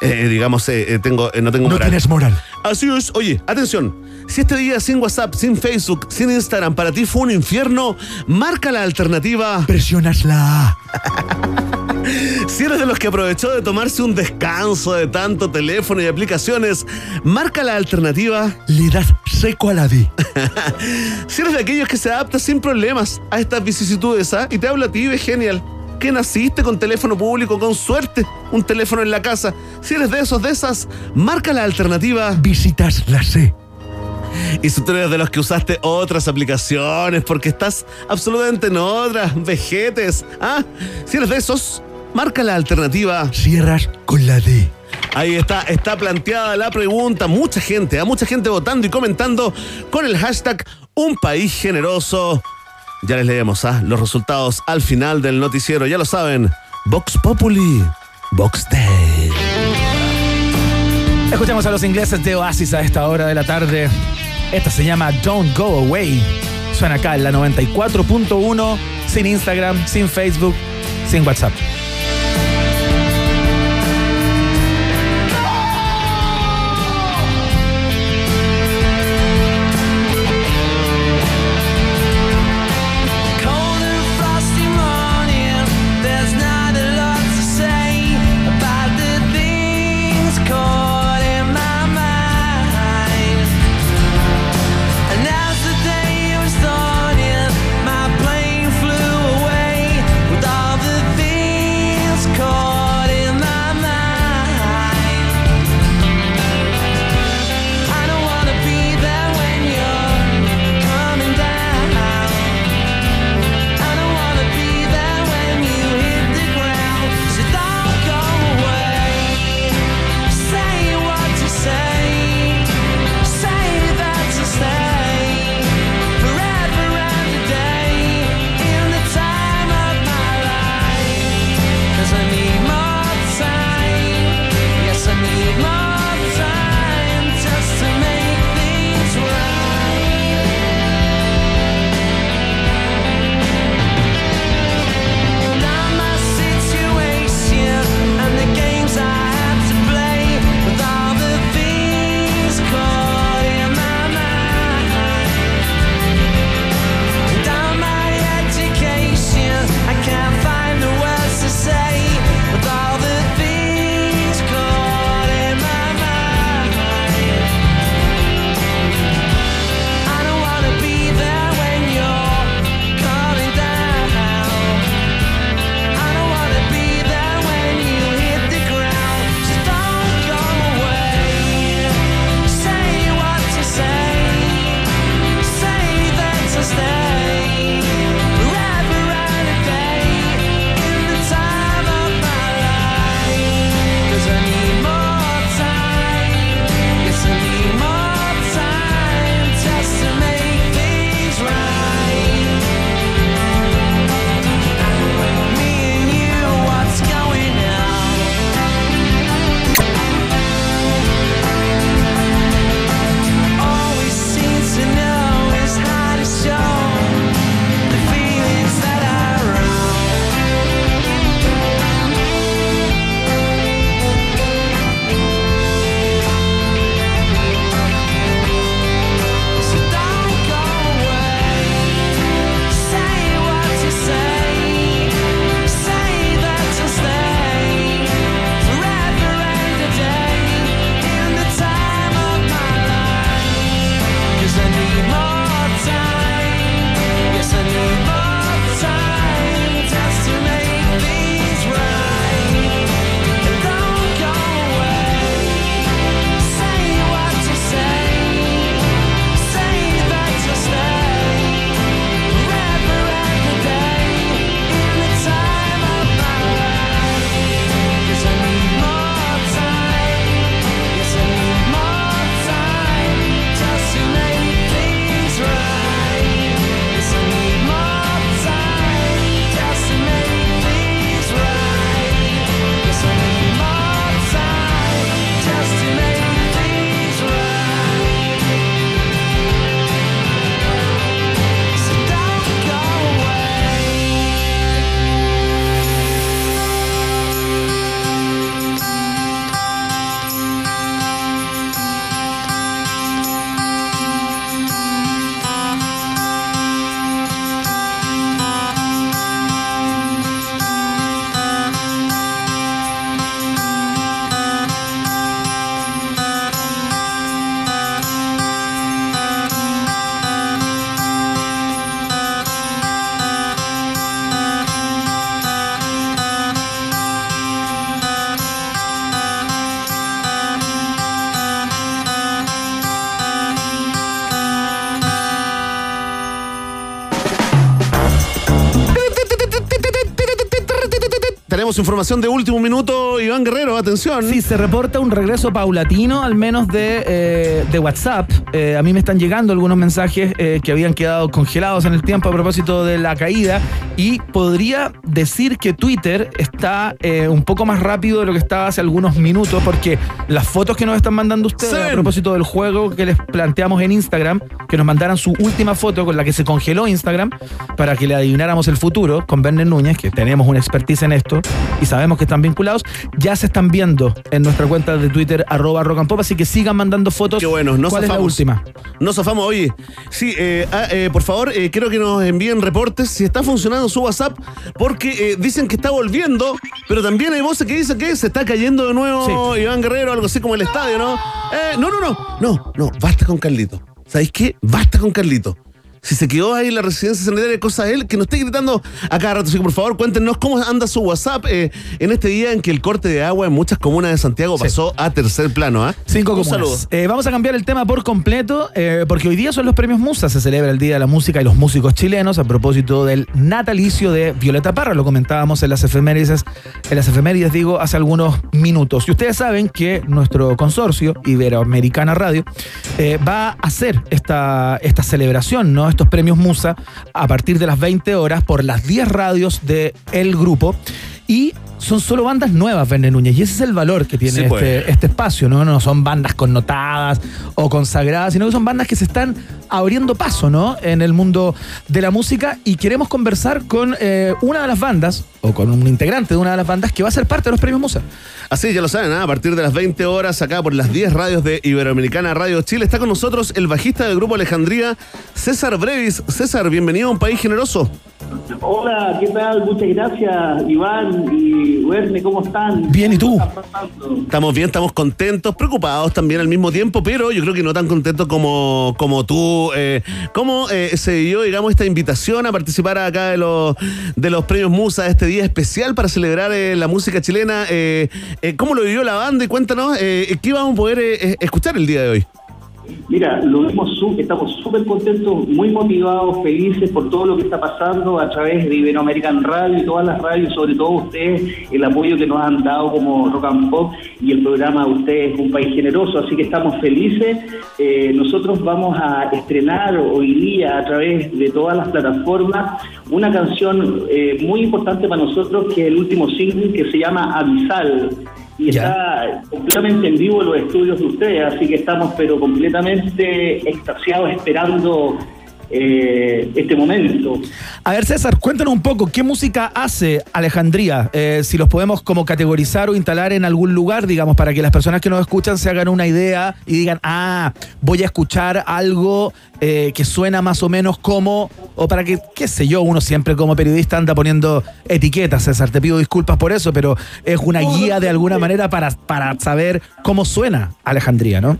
eh, digamos, eh, eh, tengo, no tengo No moral. tienes moral. Así es. Oye, atención. Si este día sin WhatsApp, sin Facebook, sin Instagram para ti fue un infierno, marca la alternativa. Presionas la A. Si eres de los que aprovechó de tomarse un descanso de tanto teléfono y aplicaciones, marca la alternativa. Le das seco a la D. Si eres de aquellos que se adapta sin problemas a estas vicisitudes, ¿ah? Y te hablo a ti, es genial. Que naciste con teléfono público, con suerte, un teléfono en la casa. Si eres de esos, de esas, marca la alternativa. Visitas la C. Y si tú eres de los que usaste otras aplicaciones porque estás absolutamente en otras, vejetes, ¿ah? Si eres de esos, marca la alternativa. Cierras con la D. Ahí está, está planteada la pregunta. Mucha gente, a mucha gente votando y comentando con el hashtag Un País Generoso. Ya les leemos ¿ah? los resultados al final del noticiero. Ya lo saben, Vox Populi, Vox Day. Escuchamos a los ingleses de Oasis a esta hora de la tarde. Esta se llama Don't Go Away. Suena acá en la 94.1, sin Instagram, sin Facebook, sin WhatsApp. Tenemos información de último minuto, Iván Guerrero, atención. Sí, se reporta un regreso paulatino, al menos de, eh, de WhatsApp. Eh, a mí me están llegando algunos mensajes eh, que habían quedado congelados en el tiempo a propósito de la caída y podría decir que Twitter está un poco más rápido de lo que estaba hace algunos minutos porque las fotos que nos están mandando ustedes a propósito del juego que les planteamos en Instagram, que nos mandaran su última foto con la que se congeló Instagram para que le adivináramos el futuro con Berner Núñez, que tenemos una expertise en esto y sabemos que están vinculados, ya se están viendo en nuestra cuenta de Twitter arroba rock and pop, así que sigan mandando fotos. Qué bueno, no ¿Cuál es la última? No zafamos, oye. Sí, eh, ah, eh, por favor, eh, quiero que nos envíen reportes si está funcionando su WhatsApp, porque dicen que está volviendo, pero también hay voces que dicen que se está cayendo de nuevo Iván Guerrero, algo así como el estadio, ¿no? No, no, no, no, no, basta con Carlito. ¿Sabéis qué? Basta con Carlito. Si se quedó ahí en la residencia sanitaria, cosa de él, que nos esté gritando a cada rato. Así que por favor, cuéntenos cómo anda su WhatsApp eh, en este día en que el corte de agua en muchas comunas de Santiago pasó a tercer plano. ¿ah? Cinco Un comunas. Eh, vamos a cambiar el tema por completo, eh, porque hoy día son los premios Musa, se celebra el Día de la Música y los Músicos Chilenos a propósito del natalicio de Violeta Parra, lo comentábamos en las efemérides, en las efemérides digo, hace algunos minutos. Y ustedes saben que nuestro consorcio, Iberoamericana Radio, eh, va a hacer esta, esta celebración, ¿no? Estos premios Musa a partir de las 20 horas por las 10 radios del el grupo. Y son solo bandas nuevas, Verne Núñez. Y ese es el valor que tiene Sí, pues. este, este espacio, ¿no? No son bandas connotadas o consagradas, sino que son bandas que se están abriendo paso, ¿no? En el mundo de la música y queremos conversar con eh, una de las bandas, o con un integrante de una de las bandas que va a ser parte de los premios Musa. Así, ya lo saben, ¿ah? a partir de las 20 horas, acá por las 10 radios de Iberoamericana Radio Chile, está con nosotros el bajista del grupo Alejandría, César Brevis. César, bienvenido a un país generoso. Hola, ¿qué tal? Muchas gracias, Iván y Verne, ¿cómo están? Bien, ¿y tú? Estamos bien, estamos contentos, preocupados también al mismo tiempo, pero yo creo que no tan contentos como, como tú. Eh, ¿Cómo eh, se dio, digamos, esta invitación a participar acá de los, de los premios Musa, este día especial para celebrar eh, la música chilena? ¿Cómo lo vivió la banda? Y cuéntanos, eh, ¿qué vamos a poder escuchar el día de hoy? Mira, lo vimos, estamos súper contentos, muy motivados, felices por todo lo que está pasando a través de Iberoamerican Radio y todas las radios, sobre todo ustedes, el apoyo que nos han dado como Rock and Pop y el programa de ustedes, Un País Generoso, así que estamos felices. Eh, nosotros vamos a estrenar hoy día a través de todas las plataformas una canción eh, muy importante para nosotros, que es el último single que se llama Avisal y está completamente en vivo los estudios de ustedes, así que estamos pero completamente extasiados esperando eh, este momento. A ver, César, cuéntanos un poco, ¿qué música hace Alejandría? Eh, si los podemos como categorizar o instalar en algún lugar, digamos, para que las personas que nos escuchan se hagan una idea y digan, ah, voy a escuchar algo eh, que suena más o menos como, o para que, qué sé yo, uno siempre como periodista anda poniendo etiquetas, César, te pido disculpas por eso, pero es una guía de alguna manera para, para saber cómo suena Alejandría, ¿no?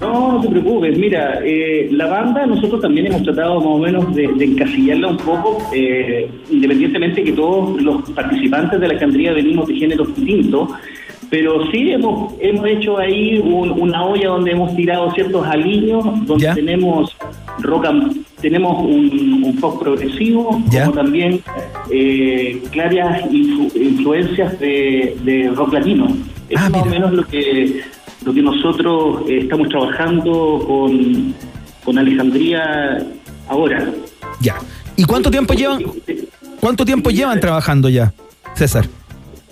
No, no te preocupes. Mira, eh, la banda nosotros también hemos tratado más o menos de, de encasillarla un poco, eh, independientemente que todos los participantes de la Alejandría venimos de géneros distintos, pero sí hemos, hemos hecho ahí un- una olla donde hemos tirado ciertos aliños, donde tenemos rock and- tenemos un, un pop progresivo, como también eh, claras influ- influencias de, de rock latino. Es más o menos lo que lo que nosotros eh, estamos trabajando con, con Alejandría ahora. Ya. ¿Y cuánto tiempo llevan? ¿Cuánto tiempo llevan trabajando ya, César?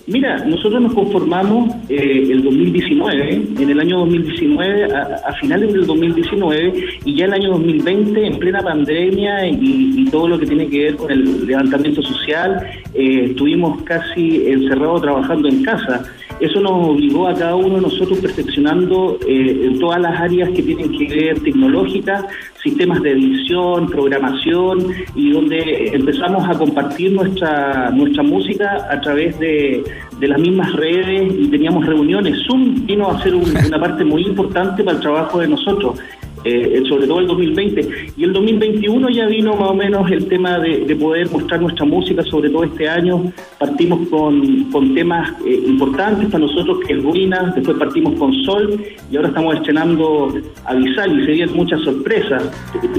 Mira, nosotros nos conformamos eh, el 2019, en el año 2019, a, a finales del 2019, y ya el año 2020, en plena pandemia y, todo lo que tiene que ver con el levantamiento social, eh, estuvimos casi encerrados trabajando en casa. Eso nos obligó a cada uno de nosotros perfeccionando eh, todas las áreas que tienen que ver tecnológicas, sistemas de edición, programación y donde empezamos a compartir nuestra nuestra música a través de, de las mismas redes y teníamos reuniones. Zoom vino a ser un- una parte muy importante para el trabajo de nosotros. Eh, sobre todo el 2020. Y el 2021 ya vino más o menos el tema de, de poder mostrar nuestra música, sobre todo este año. Partimos con, con temas eh, importantes para nosotros, que es Ruina, después partimos con Sol y ahora estamos estrenando Avisal y se muchas sorpresas.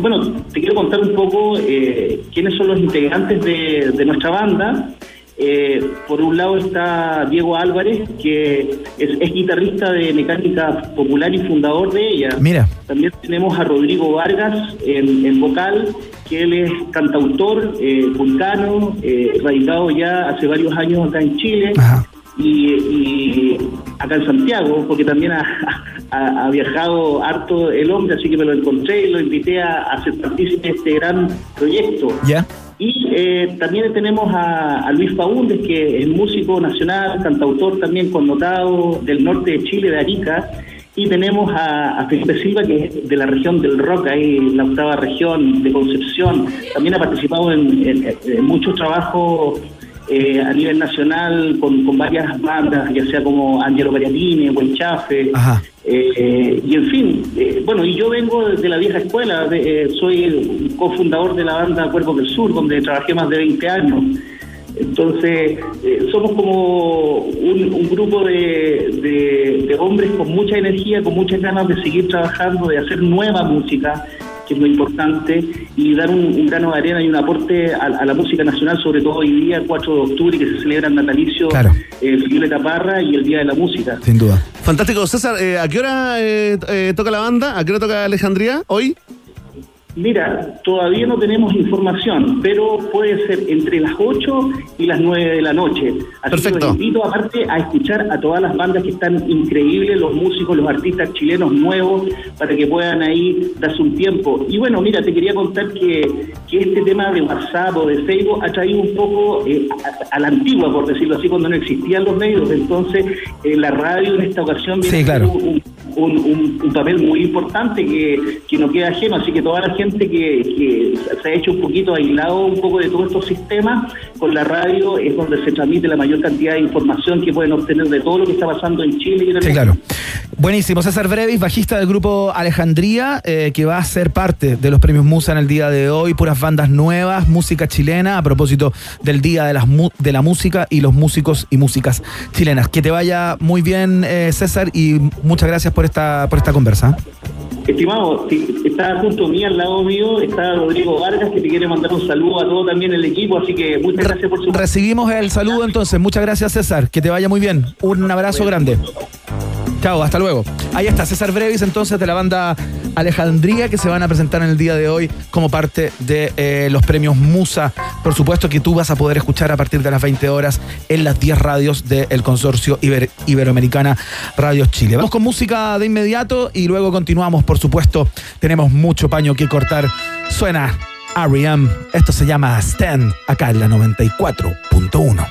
Bueno, te quiero contar un poco eh, quiénes son los integrantes de, de nuestra banda. Eh, por un lado está Diego Álvarez, que es guitarrista de Mecánica Popular y fundador de ella. Mira. También tenemos a Rodrigo Vargas en, en vocal, que él es cantautor eh, vulcano, eh, radicado ya hace varios años acá en Chile. Y, y acá en Santiago, porque también ha, ha- ha viajado harto el hombre, así que me lo encontré y lo invité a, a ser partícipe de este gran proyecto. ¿Ya? Y eh, también tenemos a, a Luis Faúndez, que es músico nacional, cantautor también connotado del norte de Chile, de Arica. Y tenemos a, a Felipe Silva, que es de la región del rock, ahí la octava región de Concepción. También ha participado en, en- en muchos trabajos eh, a nivel nacional con, con varias bandas, ya sea como Angelo Mariatini, Buen Chafe, eh, y en fin, eh, bueno, y yo vengo de la vieja escuela, de- eh, soy un cofundador de la banda Cuerpos del Sur, donde trabajé más de 20 años. Entonces, eh, somos como un, un grupo de, de- de hombres con mucha energía, con muchas ganas de seguir trabajando, de hacer nueva música, que es lo importante, y dar un, un grano de arena y un aporte a, a la música nacional, sobre todo hoy día, 4 de octubre, que se celebra el natalicio, eh, Violeta Parra y el Día de la Música. Sin duda. Fantástico. César, eh, ¿a qué hora eh, eh, toca la banda? ¿A qué hora toca Alejandría hoy? Mira, todavía no tenemos información, pero puede ser entre las 8 y las 9 de la noche. Así que los invito aparte a escuchar a todas las bandas que están increíbles, los músicos, los artistas chilenos nuevos, para que puedan ahí darse un tiempo. Y bueno, mira, te quería contar que, que este tema de WhatsApp o de Facebook ha traído un poco eh, a, a la antigua, por decirlo así, cuando no existían los medios. Entonces, eh, la radio en esta ocasión Sí, a ser claro. un, un- un- un papel muy importante que, que no queda ajeno, así que toda la gente que, se ha hecho un poquito aislado un poco de todos estos sistemas, con la radio es donde se transmite la mayor cantidad de información que pueden obtener de todo lo que está pasando en Chile y en el Sí, claro. Buenísimo. César Brevis, bajista del grupo Alejandría, eh, que va a ser parte de los premios Musa en el día de hoy. Puras bandas nuevas, música chilena, a propósito del Día de, las de la Música y los músicos y músicas chilenas. Que te vaya muy bien, eh, César, y muchas gracias por esta, por esta conversa. Estimado, está junto a mí, al lado mío, está Rodrigo Vargas, que te quiere mandar un saludo a todo también el equipo, así que muchas gracias por su... Recibimos el saludo entonces. Muchas gracias, César. Que te vaya muy bien. Un abrazo grande. Chao, hasta luego. Ahí está César Brevis, entonces, de la banda Alejandría, que se van a presentar en el día de hoy como parte de eh, los premios Musa. Por supuesto que tú vas a poder escuchar a partir de las 20 horas en las 10 radios del consorcio Iber- Iberoamericana Radios Chile. Vamos con música de inmediato y luego continuamos, por supuesto. Tenemos mucho paño que cortar. Suena R.E.M. Esto se llama Stand, acá en la 94.1.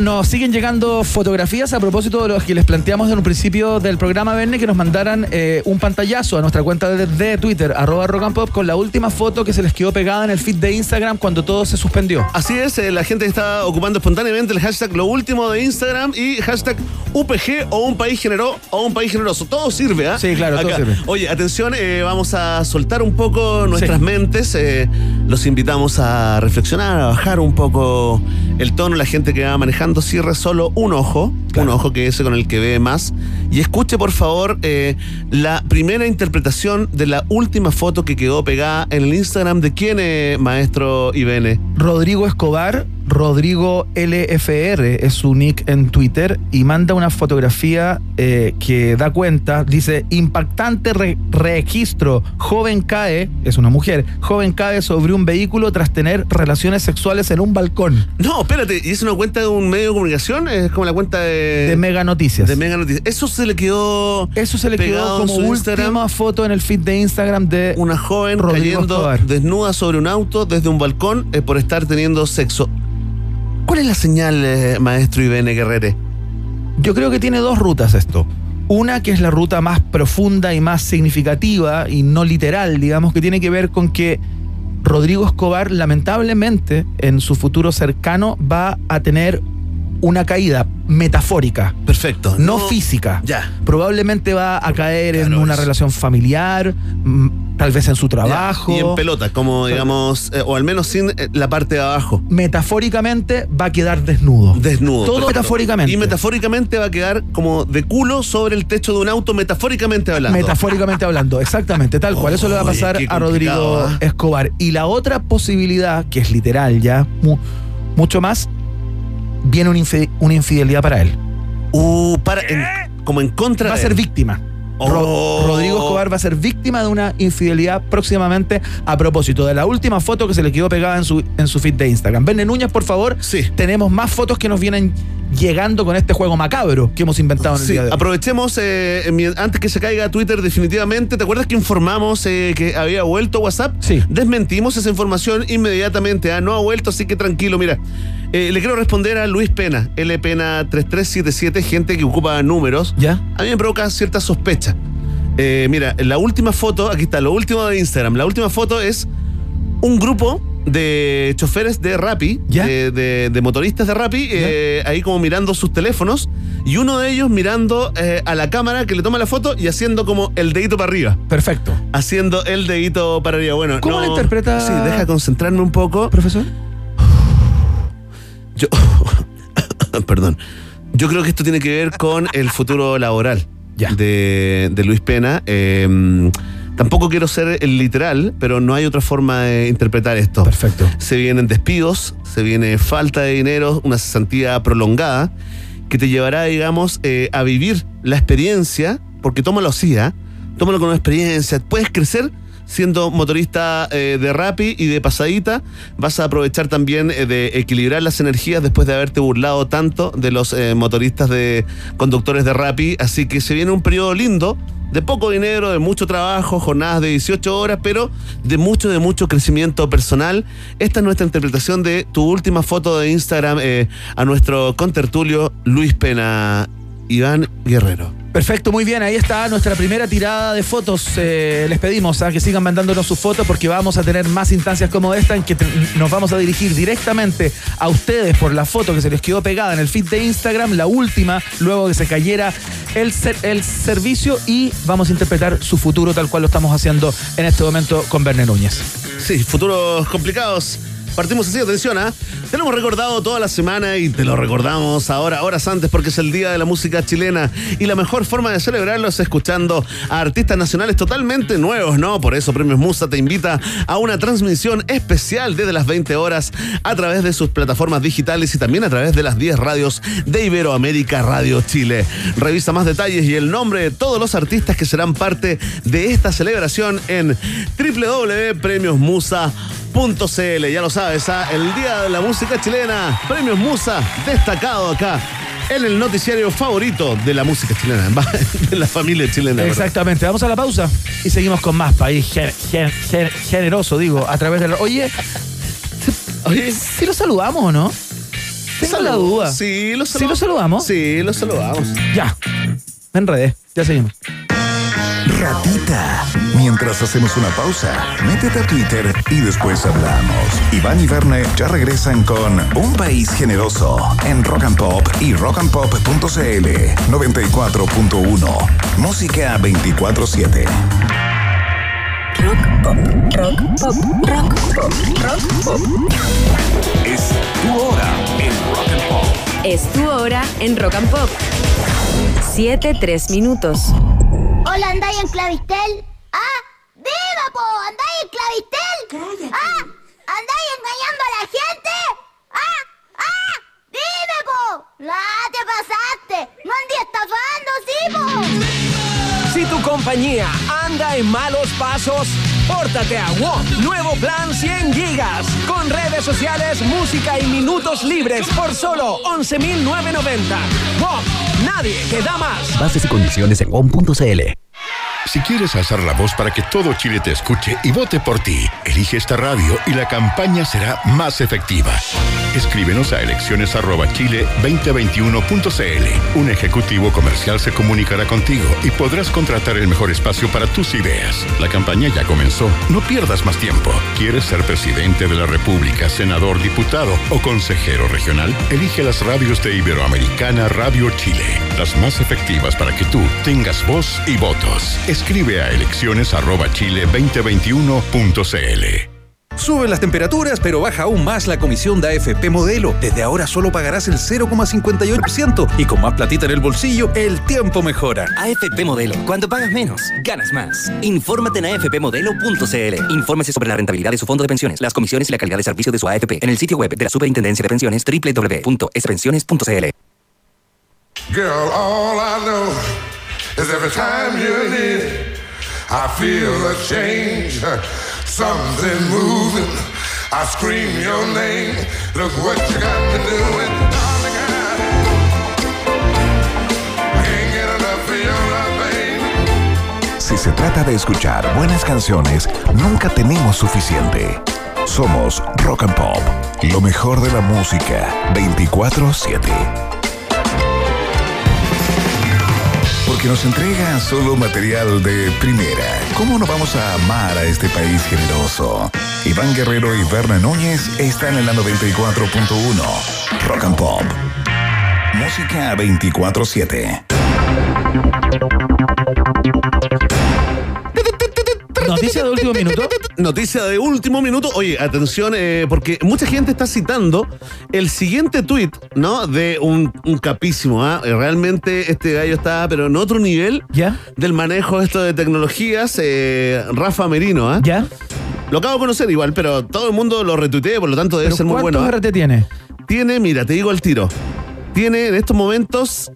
nos siguen llegando fotografías a propósito de los que les planteamos en un principio del programa, Verne, que nos mandaran eh, un pantallazo a nuestra cuenta de, de Twitter, arroba rock and pop, con la última foto que se les quedó pegada en el feed de Instagram cuando todo se suspendió. Así es, eh, la gente está ocupando espontáneamente el hashtag lo último de Instagram y hashtag UPG o un país generó o un país generoso. Todo sirve, ¿ah? Sí, claro, todo sirve. Oye, atención, eh, vamos a soltar un poco nuestras Sí. mentes. los invitamos a reflexionar, a bajar un poco el tono. La gente que va manejando cierre solo un ojo, un ojo que es ese con el que ve más. Y escuche, por favor, eh, la primera interpretación de la última foto que quedó pegada en el Instagram de quién, eh, maestro Ibene. Rodrigo Escobar, Rodrigo LFR es su nick en Twitter y manda una fotografía eh, que da cuenta, dice, impactante re- registro, joven cae, es una mujer, joven cae sobre un vehículo tras tener relaciones sexuales en un balcón. No, espérate, ¿y es una cuenta de un medio de comunicación? Es como la cuenta de. De Mega Noticias. De Mega Noticias. Eso se le quedó. Eso se le quedó como última Instagram. foto en el feed de Instagram de Una joven Rodrigo cayendo Escobar. desnuda sobre un auto desde un balcón eh, por estar teniendo sexo. ¿Cuál es la señal, eh, maestro Ibene Guerrere? Yo creo que tiene dos rutas esto. Una que es la ruta más profunda y más significativa y no literal, digamos, que tiene que ver con que Rodrigo Escobar lamentablemente en su futuro cercano va a tener una caída metafórica, Perfecto. no, física. Ya. Probablemente va a caer en una relación familiar, mm, tal vez en su trabajo. Y en pelota, como digamos, eh, o al menos sin eh, la parte de abajo. Metafóricamente va a quedar desnudo. Desnudo. Todo perfecto. metafóricamente. Y metafóricamente va a quedar como de culo sobre el techo de un auto, metafóricamente hablando. Metafóricamente hablando, exactamente, tal cual. Eso le va a pasar a Rodrigo ¿ah? Escobar. Y la otra posibilidad, que es literal ya, mu- mucho más, viene una, infi- una infidelidad para él. Uh, para, en- como en contra Va a ser víctima. Ro- Oh. Rodrigo Escobar va a ser víctima de una infidelidad próximamente a propósito de la última foto que se le quedó pegada en su, en su feed de Instagram. Verne Núñez, por favor. Sí. Tenemos más fotos que nos vienen llegando con este juego macabro que hemos inventado en el Sí, día de hoy. aprovechemos eh, antes que se caiga Twitter definitivamente. ¿Te acuerdas que informamos eh, que había vuelto WhatsApp? Sí. Desmentimos esa información inmediatamente. ah, No ha vuelto, así que tranquilo. Mira, eh, le quiero responder a Luis Pena, L Pena 3377, gente que ocupa números. ¿Ya? A mí me provoca cierta sospecha. Eh, mira, la última foto, aquí está, lo último de Instagram. La última foto es un grupo de choferes de Rappi, ¿Ya? de, de- de motoristas de Rappi, eh, ahí como mirando sus teléfonos, y uno de ellos mirando eh, a la cámara que le toma la foto y haciendo como el dedito para arriba. Perfecto. Haciendo el dedito para arriba. Bueno, ¿Cómo no- lo interpreta- Sí, deja concentrarme un poco. Profesor. Yo. Perdón. Yo creo que esto tiene que ver con el futuro laboral De, de Luis Pena. Eh, tampoco quiero ser el literal, pero no hay otra forma de interpretar esto. Perfecto. Se vienen despidos, se viene falta de dinero, una cesantía prolongada que te llevará, digamos, eh, a vivir la experiencia, porque tómalo así, ¿ah? Tómalo con una experiencia. Puedes crecer siendo motorista eh, de Rappi y de pasadita. Vas a aprovechar también eh, de equilibrar las energías después de haberte burlado tanto de los eh, motoristas de conductores de Rappi. Así que se viene un periodo lindo. De poco dinero, de mucho trabajo, jornadas de 18 horas, pero de mucho, de mucho crecimiento personal. Esta es nuestra interpretación de tu última foto de Instagram a nuestro contertulio Luis Pena, Iván Guerrero. Perfecto, muy bien. Ahí está nuestra primera tirada de fotos. Eh, les pedimos a que sigan mandándonos sus fotos porque vamos a tener más instancias como esta en que nos vamos a dirigir directamente a ustedes por la foto que se les quedó pegada en el feed de Instagram, la última, luego que se cayera el, el servicio y vamos a interpretar su futuro tal cual lo estamos haciendo en este momento con Verne Núñez. Sí, futuros complicados. Partimos así, atención, ¿ah? Te lo hemos recordado toda la semana y te lo recordamos ahora, horas antes, porque es el Día de la Música Chilena. Y la mejor forma de celebrarlo es escuchando a artistas nacionales totalmente nuevos, ¿no? Por eso Premios Musa te invita a una transmisión especial desde las 20 horas a través de sus plataformas digitales y también a través de las 10 radios de Iberoamérica Radio Chile. Revisa más detalles y el nombre de todos los artistas que serán parte de esta celebración en www.premiosmusa.cl. Ya lo sabes, ¿ah? el Día de la Música Chilena, Premios Musa, destacado acá en el noticiario favorito de la música chilena, de la familia chilena. Exactamente, vamos a la pausa y seguimos con más país gen- gen- gen- generoso, digo, a través de la... Oye, si- oye, si lo saludamos o no? Tengo la duda. Sí, lo ¿Sí lo saludamos? Sí, lo saludamos. Ya. Me enredé. Ya seguimos. Ratita. Mientras hacemos una pausa, métete a Twitter y después hablamos. Iván y Verne ya regresan con Un País Generoso en Rock and Pop y rockandpop.cl 94.1. Música 24-7. Rock pop, rock pop, rock pop, rock pop. Es tu hora en Rock and Pop. Es tu hora en Rock and Pop. 7, 3 minutos. Hola, ¿andáis en Clavistel? ¡Ah! ¡Viva, po! ¿Andáis en Clavistel? ¡Ah! ¿Andáis engañando a la gente? ¡Ah! ¡Ah! ¡Dime, po! ¡Ah, te pasaste! ¡No andí estafando, sí, po! Si tu compañía anda en malos pasos, pórtate a WOM. Nuevo plan 100 gigas. Con redes sociales, música y minutos libres por solo 11.990. WOM. Nadie te da más. Bases y condiciones en WOM.cl. Si quieres alzar la voz para que todo Chile te escuche y vote por ti, elige esta radio y la campaña será más efectiva. Escríbenos a elecciones@chile2021.cl. Un ejecutivo comercial se comunicará contigo y podrás contratar el mejor espacio para tus ideas. La campaña ya comenzó. No pierdas más tiempo. ¿Quieres ser presidente de la República, senador, diputado o consejero regional? Elige las radios de Iberoamericana Radio Chile, las más efectivas para que tú tengas voz y votos. Escribe a elecciones@chile2021.cl. Suben las temperaturas, pero baja aún más la comisión de AFP Modelo. Desde ahora solo pagarás el 0,58% y con más platita en el bolsillo, el tiempo mejora. AFP Modelo. Cuando pagas menos, ganas más. Infórmate en afpmodelo.cl. Infórmese sobre la rentabilidad de su fondo de pensiones, las comisiones y la calidad de servicio de su AFP en el sitio web de la Superintendencia de Pensiones www.espensiones.cl. Si se trata de escuchar buenas canciones, nunca tenemos suficiente. Somos Rock and Pop, lo mejor de la música, 24/7. Porque nos entrega solo material de primera. ¿Cómo no vamos a amar a este país generoso? Iván Guerrero y Berna Núñez están en la 94.1. Rock and Pop. Música 24-7. Noticia de último minuto. Noticia de último minuto. Oye, atención, eh, porque mucha gente está citando el siguiente tuit, ¿no? De un, un capísimo, ¿ah? Eh, Realmente este gallo está, pero en otro nivel ¿Ya? del manejo esto de tecnologías. eh, Rafa Merino, ¿ah? ¿Ya? Lo acabo de conocer igual, pero todo el mundo lo retuitea, por lo tanto debe ¿Pero ser muy ¿Cuántos bueno. ¿ah? RT tiene? Tiene, mira, te digo al tiro. Tiene en estos momentos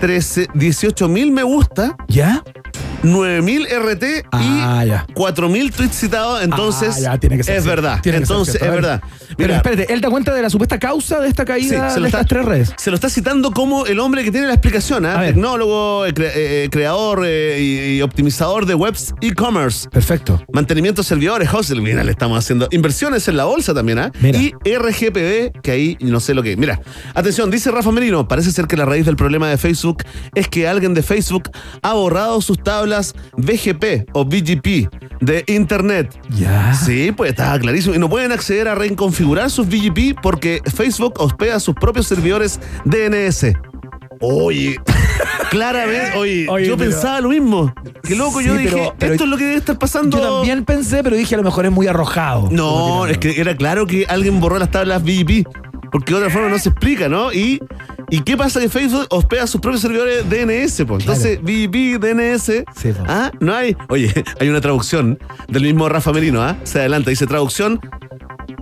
13, 18 mil me gusta. ¿Ya? 9000 RT Ah, y ya. 4000 tweets citados, entonces Ah, ya, tiene que ser es verdad. Tiene que ser entonces es verdad. Pero Mira, espérate, él da cuenta de la supuesta causa de esta sí, caída de está, estas tres redes. se lo está citando como el hombre que tiene la explicación, ¿ah? Ver. tecnólogo, eh, cre- eh, creador eh, y, optimizador de webs e-commerce. Perfecto. Mantenimiento de servidores, hostel, mira, le estamos haciendo inversiones en la bolsa también, ¿ah? Y RGPD, que ahí no sé lo que. Mira, atención, dice Rafa Merino, parece ser que la raíz del problema de Facebook es que alguien de Facebook ha borrado sus tablas BGP o BGP de Internet. Ya. Sí, pues estaba clarísimo. Y no pueden acceder a reconfigurar sus BGP porque Facebook hospeda sus propios servidores DNS. Oye, claramente, oye, Oye, yo pero- pensaba lo mismo. Qué loco, yo dije, pero- pero- esto es lo que debe estar pasando. Yo también pensé, pero dije a lo mejor es muy arrojado. No, es que era claro que alguien borró las tablas BGP. Porque de otra forma no se explica, ¿no? Y, ¿y qué pasa que Facebook hospeda sus propios servidores DNS? Pues? Entonces, BGP, DNS. Sí, po. ¿Ah? No hay. Oye, hay una traducción del mismo Rafa Merino, ¿ah? Se adelanta, dice traducción.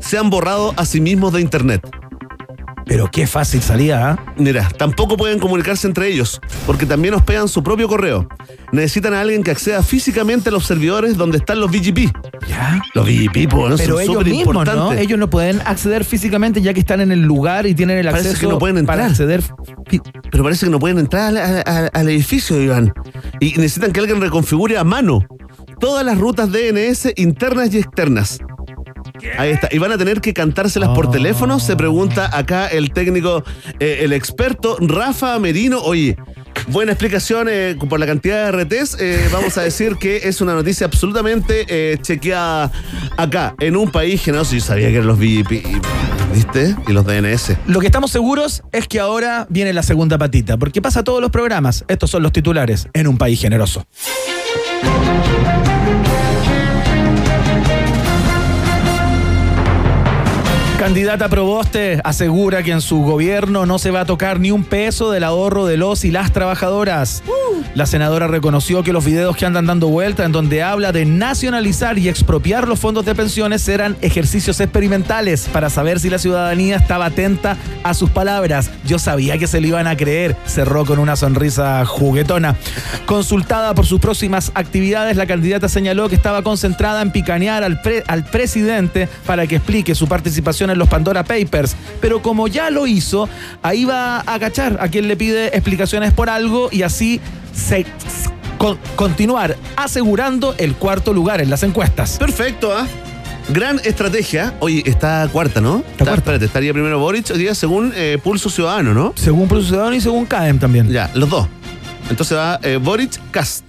Se han borrado a sí mismos de Internet. Pero qué fácil salía, ¿ah? Mira, tampoco pueden comunicarse entre ellos, porque también hospedan su propio correo. Necesitan a alguien que acceda físicamente a los servidores donde están los BGP. Ya. Los BGP, pues, ¿no? Pero son ellos súper mismos, ¿no? Ellos no pueden acceder físicamente ya que están en el lugar y tienen el Parece acceso que no pueden para entrar. acceder. Pero parece que no pueden entrar al- al edificio, Iván. Y necesitan que alguien reconfigure a mano todas las rutas DNS internas y externas. Ahí está. ¿Y van a tener que cantárselas por teléfono? Se pregunta acá el técnico, eh, el experto Rafa Merino. Oye, buena explicación eh, por la cantidad de RTs. Eh, vamos a decir que es una noticia absolutamente chequeada acá, en un país generoso. Yo sabía que eran los VIP, ¿viste? Y los DNS. Lo que estamos seguros es que ahora viene la segunda patita, porque pasa todos los programas. Estos son los titulares en un país generoso. Candidata Proboste asegura que en su gobierno no se va a tocar ni un peso del ahorro de los y las trabajadoras. La senadora reconoció que los videos que andan dando vuelta en donde habla de nacionalizar y expropiar los fondos de pensiones eran ejercicios experimentales para saber si la ciudadanía estaba atenta a sus palabras. Yo sabía que se le iban a creer, cerró con una sonrisa juguetona. Consultada por sus próximas actividades, la candidata señaló que estaba concentrada en picanear al, pre- al presidente para que explique su participación en los Pandora Papers. Pero como ya lo hizo, ahí va a agachar a quien le pide explicaciones por algo y así se, con- continuar asegurando el cuarto lugar en las encuestas. Perfecto, ¿ah? Gran estrategia. Oye, está cuarta, ¿no? Está, Espérate, estaría primero Boric hoy día según eh, Pulso Ciudadano, ¿no? Según Pulso Ciudadano y según CADEM también. Ya, los dos. Entonces va eh, Boric, Cast.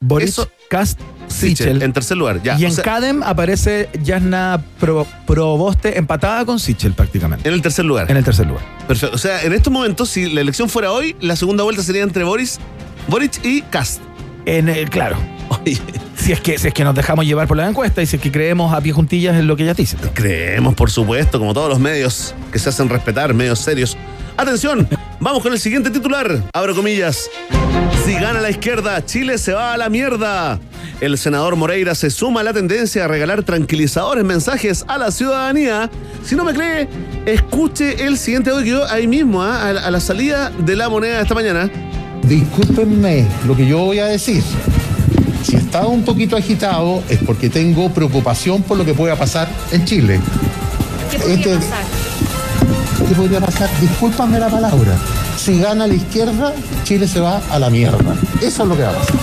Boris Eso- Cast Sichel, Sichel. en tercer lugar. Ya, y en sea, CADEM aparece Yasna Pro- Proboste empatada con Sichel prácticamente. en el tercer lugar. En el tercer lugar. Perfecto. O sea, en estos momentos, si la elección fuera hoy, la segunda vuelta sería entre Boris, Boric y Cast. En el, claro. Oye, Si es, que, si es que nos dejamos llevar por la encuesta y si es que creemos a pie juntillas en lo que ella dice. creemos, por supuesto, como todos los medios que se hacen respetar, medios serios. Atención, vamos con el siguiente titular. Abro comillas. Si gana la izquierda, Chile se va a la mierda. El senador Moreira se suma a la tendencia a regalar tranquilizadores mensajes a la ciudadanía. Si no me cree, escuche el siguiente audio ahí mismo, ¿ah? a, la- a la salida de la moneda de esta mañana. Discúlpenme lo que yo voy a decir. Si estaba un poquito agitado es porque tengo preocupación por lo que pueda pasar en Chile. ¿Qué podría Este- pasar? ¿Qué podría pasar? Discúlpame la palabra. Si gana la izquierda, Chile se va a la mierda. Eso es lo que va a pasar.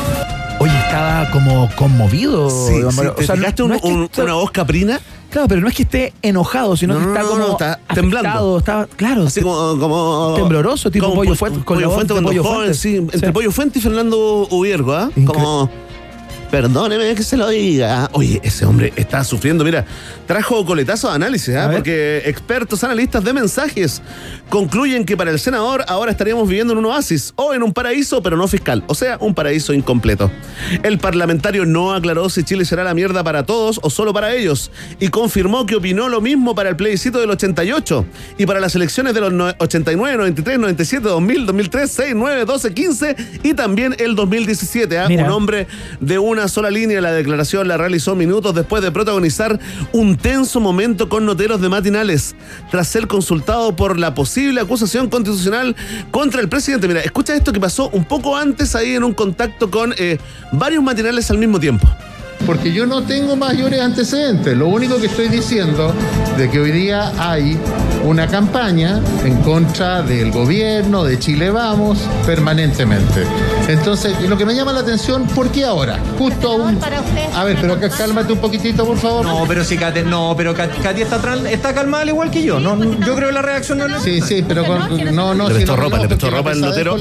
Oye, estaba como conmovido. Sí, sí, Mario. ¿te O sea, fijaste no un- es que un- está- una voz caprina? Claro, pero no es que esté enojado, sino No, que está no, como está afectado, temblando. Está, claro, Así como, como- tembloroso, tipo como pollo po- fuente, con pollo fuente cuando pollo joven, fuente. sí, entre Sí. Pollo Fuente y Fernando Ubiergo, ¿ah? Como, perdóneme que se lo diga. Oye, ese hombre está sufriendo, mira, trajo coletazo de análisis, ¿ah? Porque expertos analistas de mensajes concluyen que para el senador ahora estaríamos viviendo en un oasis o en un paraíso, pero no fiscal, o sea, un paraíso incompleto. El parlamentario no aclaró si Chile será la mierda para todos o solo para ellos y confirmó que opinó lo mismo para el plebiscito del 88 y para las elecciones de los no- 89, 93, 97, 2000, 2003, 6, 9, 12, 15 y también el 2017. ¿ah? Un hombre de una sola línea. La declaración la realizó minutos después de protagonizar un tenso momento con noteros de matinales tras ser consultado por la posible acusación constitucional contra el presidente. Mira, escucha esto que pasó un poco antes ahí en un contacto con eh, varios matinales al mismo tiempo. Porque yo no tengo mayores antecedentes. Lo único que estoy diciendo de que hoy día hay una campaña en contra del gobierno, de Chile Vamos, permanentemente. Entonces, y lo que me llama la atención, ¿por qué ahora? Justo a un... A ver, pero cálmate un poquitito, por favor. No, pero si Katy, no, pero Katy, Katy está, tran- está calmada al igual que yo. No, yo creo que la reacción no es Sí, sí, pero con, no, no, Le si prestó no, ropa, no, le prestó porque la ropa el pesadez notero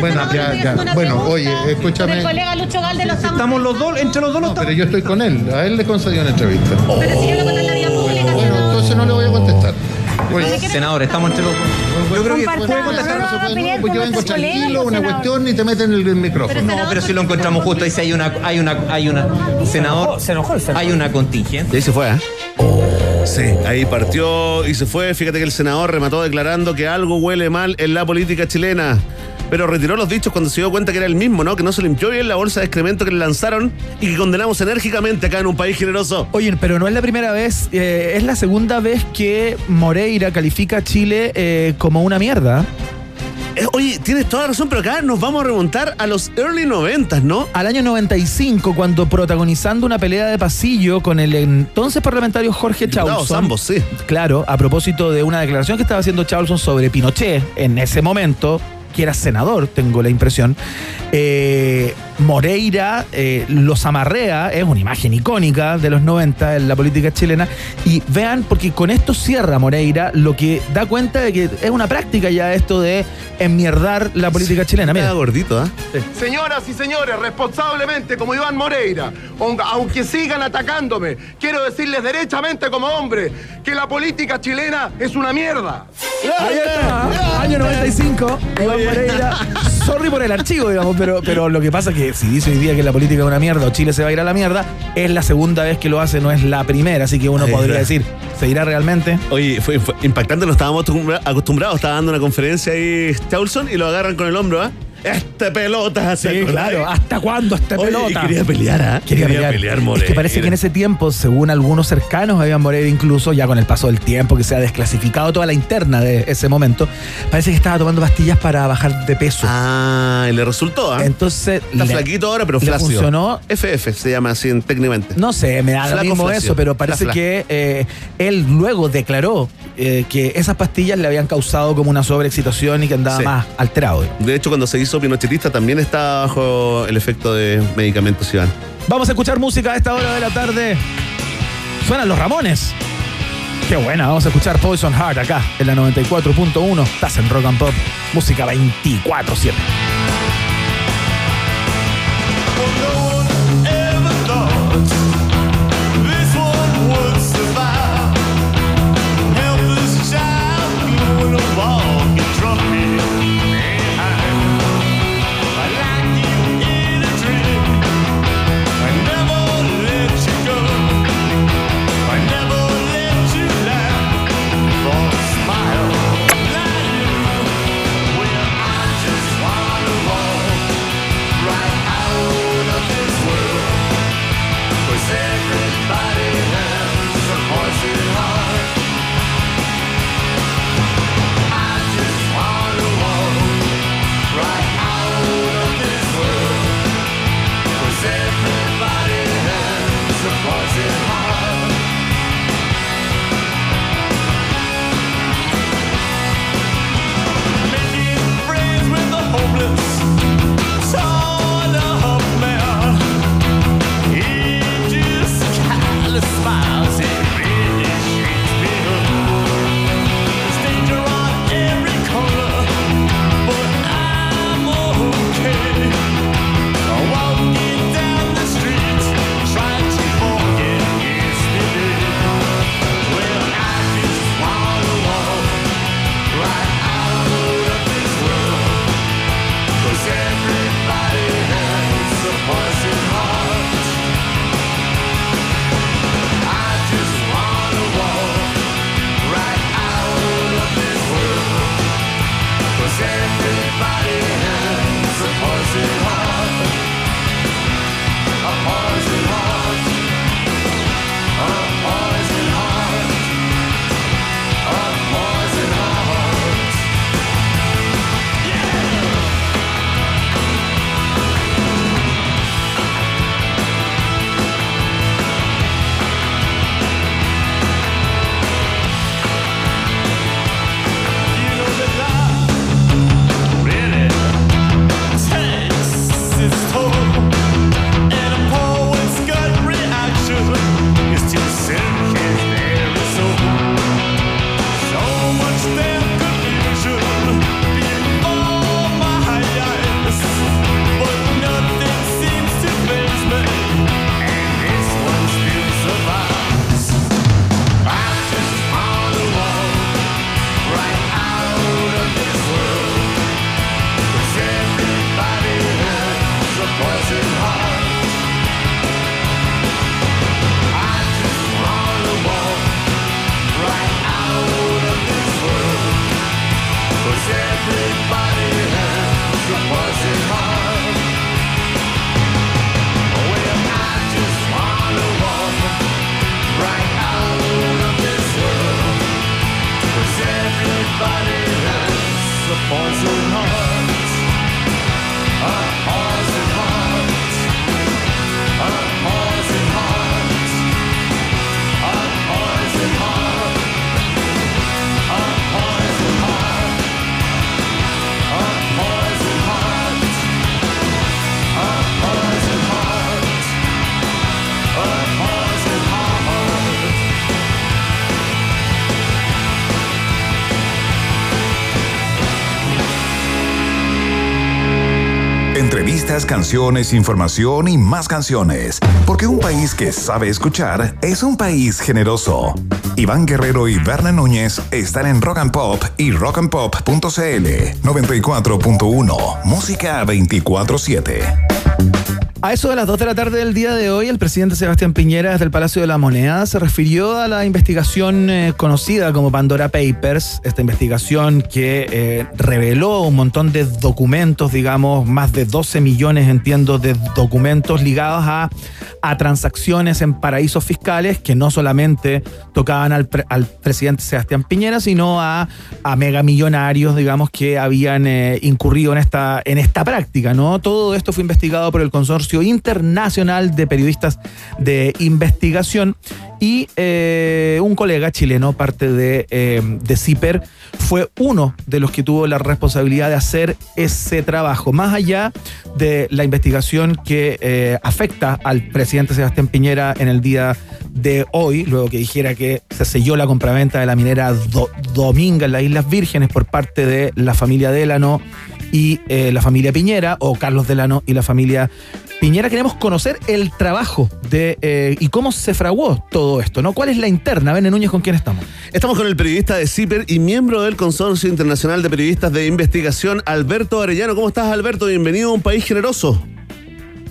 Bueno, no, ya, Bueno, oye, escúchame. El colega Lucho Lo estamos... Estamos los dos, entre los dos los Pero yo estoy con él, a él le concedió una entrevista. Pero si yo lo conté en la vía pública. Bueno, entonces no le voy a contestar. Senador, estamos entre los dos. Yo creo que puede no, contestar. no, no, pues yo vengo tranquilo, una cuestión, ni te meten el, el micrófono. No, pero si lo encontramos justo ahí, si hay una, hay una, hay una, senador, Se enojó el senador. hay una contingente. Y ahí se fue, ¿eh? Sí, ahí partió y se fue. Fíjate que el senador remató declarando que algo huele mal en la política chilena. Pero retiró los dichos cuando se dio cuenta que era el mismo, ¿no? Que no se limpió bien la bolsa de excremento que le lanzaron y que condenamos enérgicamente acá en un país generoso. Oye, pero no es la primera vez, eh, es la segunda vez que Moreira califica a Chile eh, como una mierda. Eh, oye, tienes toda la razón, pero acá nos vamos a remontar a los early 90, ¿no? Al año 95, cuando protagonizando una pelea de pasillo con el entonces parlamentario Jorge Chausson. ambos, sí. Claro, a propósito de una declaración que estaba haciendo Chausson sobre Pinochet en ese momento, que era senador, tengo la impresión. eh, Moreira eh, los amarrea, es una imagen icónica de los 90 en la política chilena. Y vean, porque con esto cierra Moreira lo que da cuenta de que es una práctica ya esto de enmierdar la política chilena. Mira, gordito, ¿ah? Señoras y señores, responsablemente como Iván Moreira, aun- aunque sigan atacándome, quiero decirles derechamente como hombre que la política chilena es una mierda. Ahí está, año 95, Iván Moreira. Sorry por el archivo, digamos, pero, pero lo que pasa es que si dice hoy día que la política es una mierda o Chile se va a ir a la mierda, es la segunda vez que lo hace, no es la primera. Así que uno Ahí podría está. decir, ¿se irá realmente? Oye, fue, fue impactante, no estábamos acostumbra- acostumbrados. Estaba dando una conferencia ahí Chaulson y lo agarran con el hombro, ¿ah? Este pelota, ¿se Sí, claro. ¿Hasta cuándo este Oye, pelota? y quería pelear, ¿ah? Quería, pelear. Es Moreira. que parece que en ese tiempo, según algunos cercanos a Iván Moreira, incluso ya con el paso del tiempo, que se ha desclasificado toda la interna de ese momento, parece que estaba tomando pastillas para bajar de peso. Ah, y le resultó, ¿ah? Entonces. Está le- flaquito ahora, pero flácido. funcionó. FF se llama así en- técnicamente. No sé, me da lo mismo flácido. eso, pero parece Fla, fla. que eh, él luego declaró eh, que esas pastillas le habían causado como una sobreexcitación y que andaba Sí. más alterado. De hecho, cuando se hizo pinochetista también está bajo el efecto de medicamentos, Iván. Vamos a escuchar música a esta hora de la tarde. Suenan los Ramones. Qué buena, vamos a escuchar Poison Heart acá en la 94.1. Estás en Rock and Pop, música 24-7. Información y más canciones. Porque un país que sabe escuchar es un país generoso. Iván Guerrero y Berna Núñez están en Rock and Pop y rockandpop.cl 94.1 Música 24-7. A eso de las 2 de la tarde del día de hoy, el presidente Sebastián Piñera desde el Palacio de la Moneda se refirió a la investigación eh, conocida como Pandora Papers, esta investigación que eh, reveló un montón de documentos, digamos, más de 12 millones, entiendo, de documentos ligados a, a transacciones en paraísos fiscales que no solamente tocaban al, pre- al presidente Sebastián Piñera, sino a, a megamillonarios, digamos, que habían eh, incurrido en esta, en esta práctica, ¿no? Todo esto fue investigado por el Consorcio Internacional de Periodistas de Investigación. Y eh, un colega chileno, parte de, eh, de CIPER, fue uno de los que tuvo la responsabilidad de hacer ese trabajo, más allá de la investigación que eh, afecta al presidente Sebastián Piñera en el día de hoy, luego que dijera que se selló la compraventa de la minera Do- Dominga en las Islas Vírgenes por parte de la familia Delano y la familia Piñera, o Carlos Delano y la familia Piñera. Queremos conocer el trabajo de eh, y cómo se fraguó todo esto, ¿no? ¿Cuál es la interna? Ven, Núñez, ¿con quién estamos? Estamos con el periodista de CIPER y miembro del Consorcio Internacional de Periodistas de Investigación, Alberto Arellano. ¿Cómo estás, Alberto? Bienvenido a un país generoso.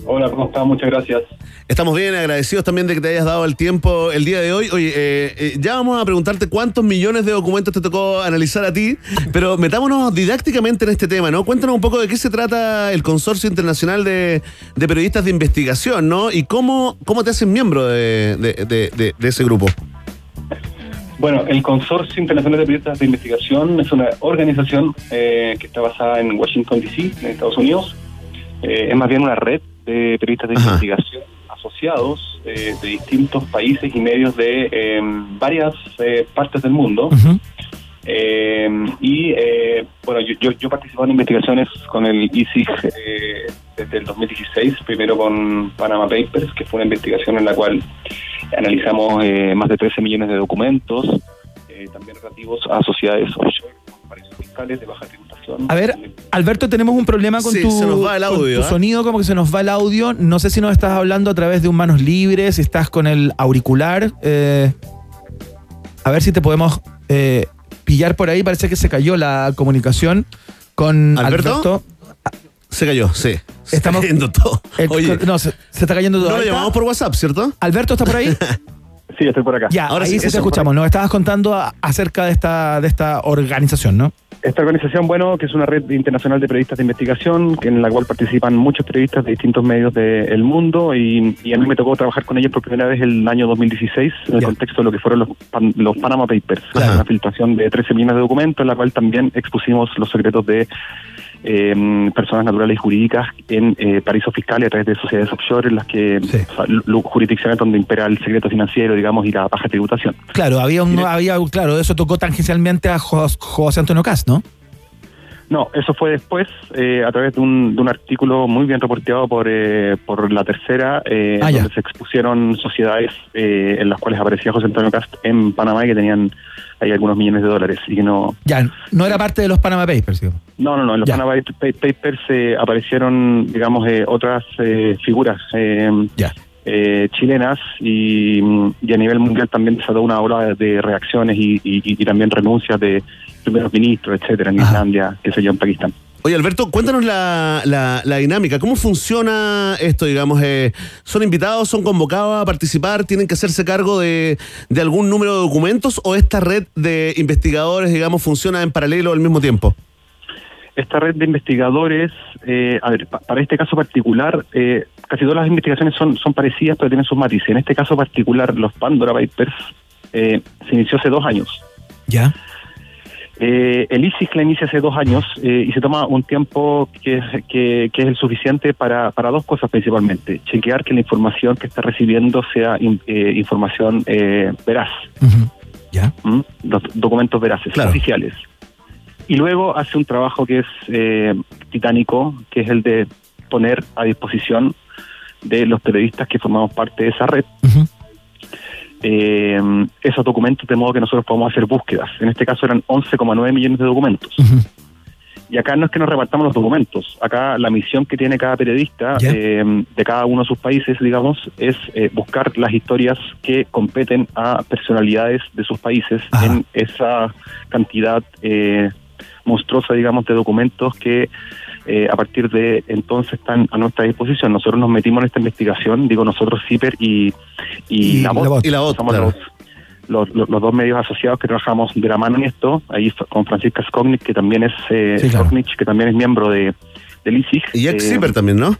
Hola, ¿cómo estás? Muchas gracias. Estamos bien agradecidos también de que te hayas dado el tiempo el día de hoy. Oye, eh, eh, ya vamos a preguntarte cuántos millones de documentos te tocó analizar a ti, pero metámonos didácticamente en este tema, ¿no? Cuéntanos un poco de qué se trata el Consorcio Internacional de, de Periodistas de Investigación, ¿no? Y cómo, cómo te hacen miembro de, de- de- de- de ese grupo. Bueno, el Consorcio Internacional de Periodistas de Investigación es una organización eh, que está basada en Washington, D.C., en Estados Unidos. Eh, es más bien una red de periodistas de investigación asociados eh, de distintos países y medios de eh, varias eh, partes del mundo. Eh, y eh, bueno, yo, yo, yo participé en investigaciones con el ISIG eh, desde el 2016, primero con Panama Papers, que fue una investigación en la cual analizamos eh, más de 13 millones de documentos, eh, también relativos a sociedades offshore, paraísos fiscales de baja A ver, Alberto, tenemos un problema con Sí, tu, se nos va el con audio, tu ¿eh? sonido, como que se nos va el audio. No sé si nos estás hablando a través de un manos libres, si estás con el auricular. eh, a ver si te podemos eh, pillar por ahí. Parece que se cayó la comunicación con ¿Alberto? Alberto. Se cayó, sí. Estamos cayendo todo. El- Oye, no, se, se está cayendo todo. no lo está. llamamos por WhatsApp, ¿cierto? Alberto, ¿está por ahí? Sí, estoy por acá. Ya, Ahora ahí sí, sí, te escuchamos. Nos estabas contando a- acerca de esta, de esta organización, ¿no? Esta organización, bueno, que es una red internacional de periodistas de investigación, que en la cual participan muchos periodistas de distintos medios del mundo, y, y a mí me tocó trabajar con ellos por primera vez el año 2016, en el contexto de lo que fueron los, pan- los Panama Papers, una filtración de 13 millones de documentos, en la cual también expusimos los secretos de eh, personas naturales y jurídicas en eh, paraísos fiscales a través de sociedades offshore, en las que, o sea, lu- jurisdicciones donde impera el secreto financiero, digamos, y la baja tributación. Claro, había un, había, claro, eso tocó tangencialmente a Jo- José Antonio Cast, ¿no? No, eso fue después, eh, a través de un, de un artículo muy bien reporteado por, eh, por La Tercera, eh, Ah, ya. donde se expusieron sociedades eh, en las cuales aparecía José Antonio Cast en Panamá y que tenían ahí algunos millones de dólares y que no... Ya, no era parte de los Panama Papers, digamos. No, no, no, en los Ya. Panama Pa- Papers eh, aparecieron, digamos, eh, otras eh, figuras eh, eh, chilenas y, y a nivel mundial también se ha dado una ola de, reacciones y, y- y también renuncias de primeros ministros, etcétera, en Islandia, qué sé yo, en Pakistán. Oye, Alberto, cuéntanos la, la- la dinámica. ¿Cómo funciona esto, digamos? eh, ¿Son invitados, son convocados a participar? ¿Tienen que hacerse cargo de, de algún número de documentos? ¿O esta red de investigadores, digamos, funciona en paralelo al mismo tiempo? Esta red de investigadores, eh, a ver, pa- para este caso particular, eh, casi todas las investigaciones son, son parecidas, pero tienen sus matices. En este caso particular, los Pandora Papers eh, se inició hace dos años. Ya. Eh, el ISIS la inicia hace dos años eh, y se toma un tiempo que, es- que, que es el suficiente para, para dos cosas principalmente. Chequear que la información que está recibiendo sea in- eh, información eh, veraz. Ya. ¿Mm? Documentos veraces, oficiales. Y luego hace un trabajo que es eh, titánico, que es el de poner a disposición de los periodistas que formamos parte de esa red eh, esos documentos de modo que nosotros podamos hacer búsquedas. En este caso eran 11,9 millones de documentos. Y acá no es que nos repartamos los documentos. Acá la misión que tiene cada periodista Ya. eh, de cada uno de sus países, digamos, es eh, buscar las historias que competen a personalidades de sus países en esa cantidad eh, monstruosa, digamos, de documentos que eh, a partir de entonces están a nuestra disposición. Nosotros nos metimos en esta investigación, digo nosotros, CIPER y, y, Y la. VOT, y la VOT, Somos claro. los, los, los- los dos medios asociados que trabajamos de la mano en esto, ahí con Francisca Skognick, que también es eh, Sí, claro. Que también es miembro de, del ISIG. Y ex Eh, Zipper también, ¿no?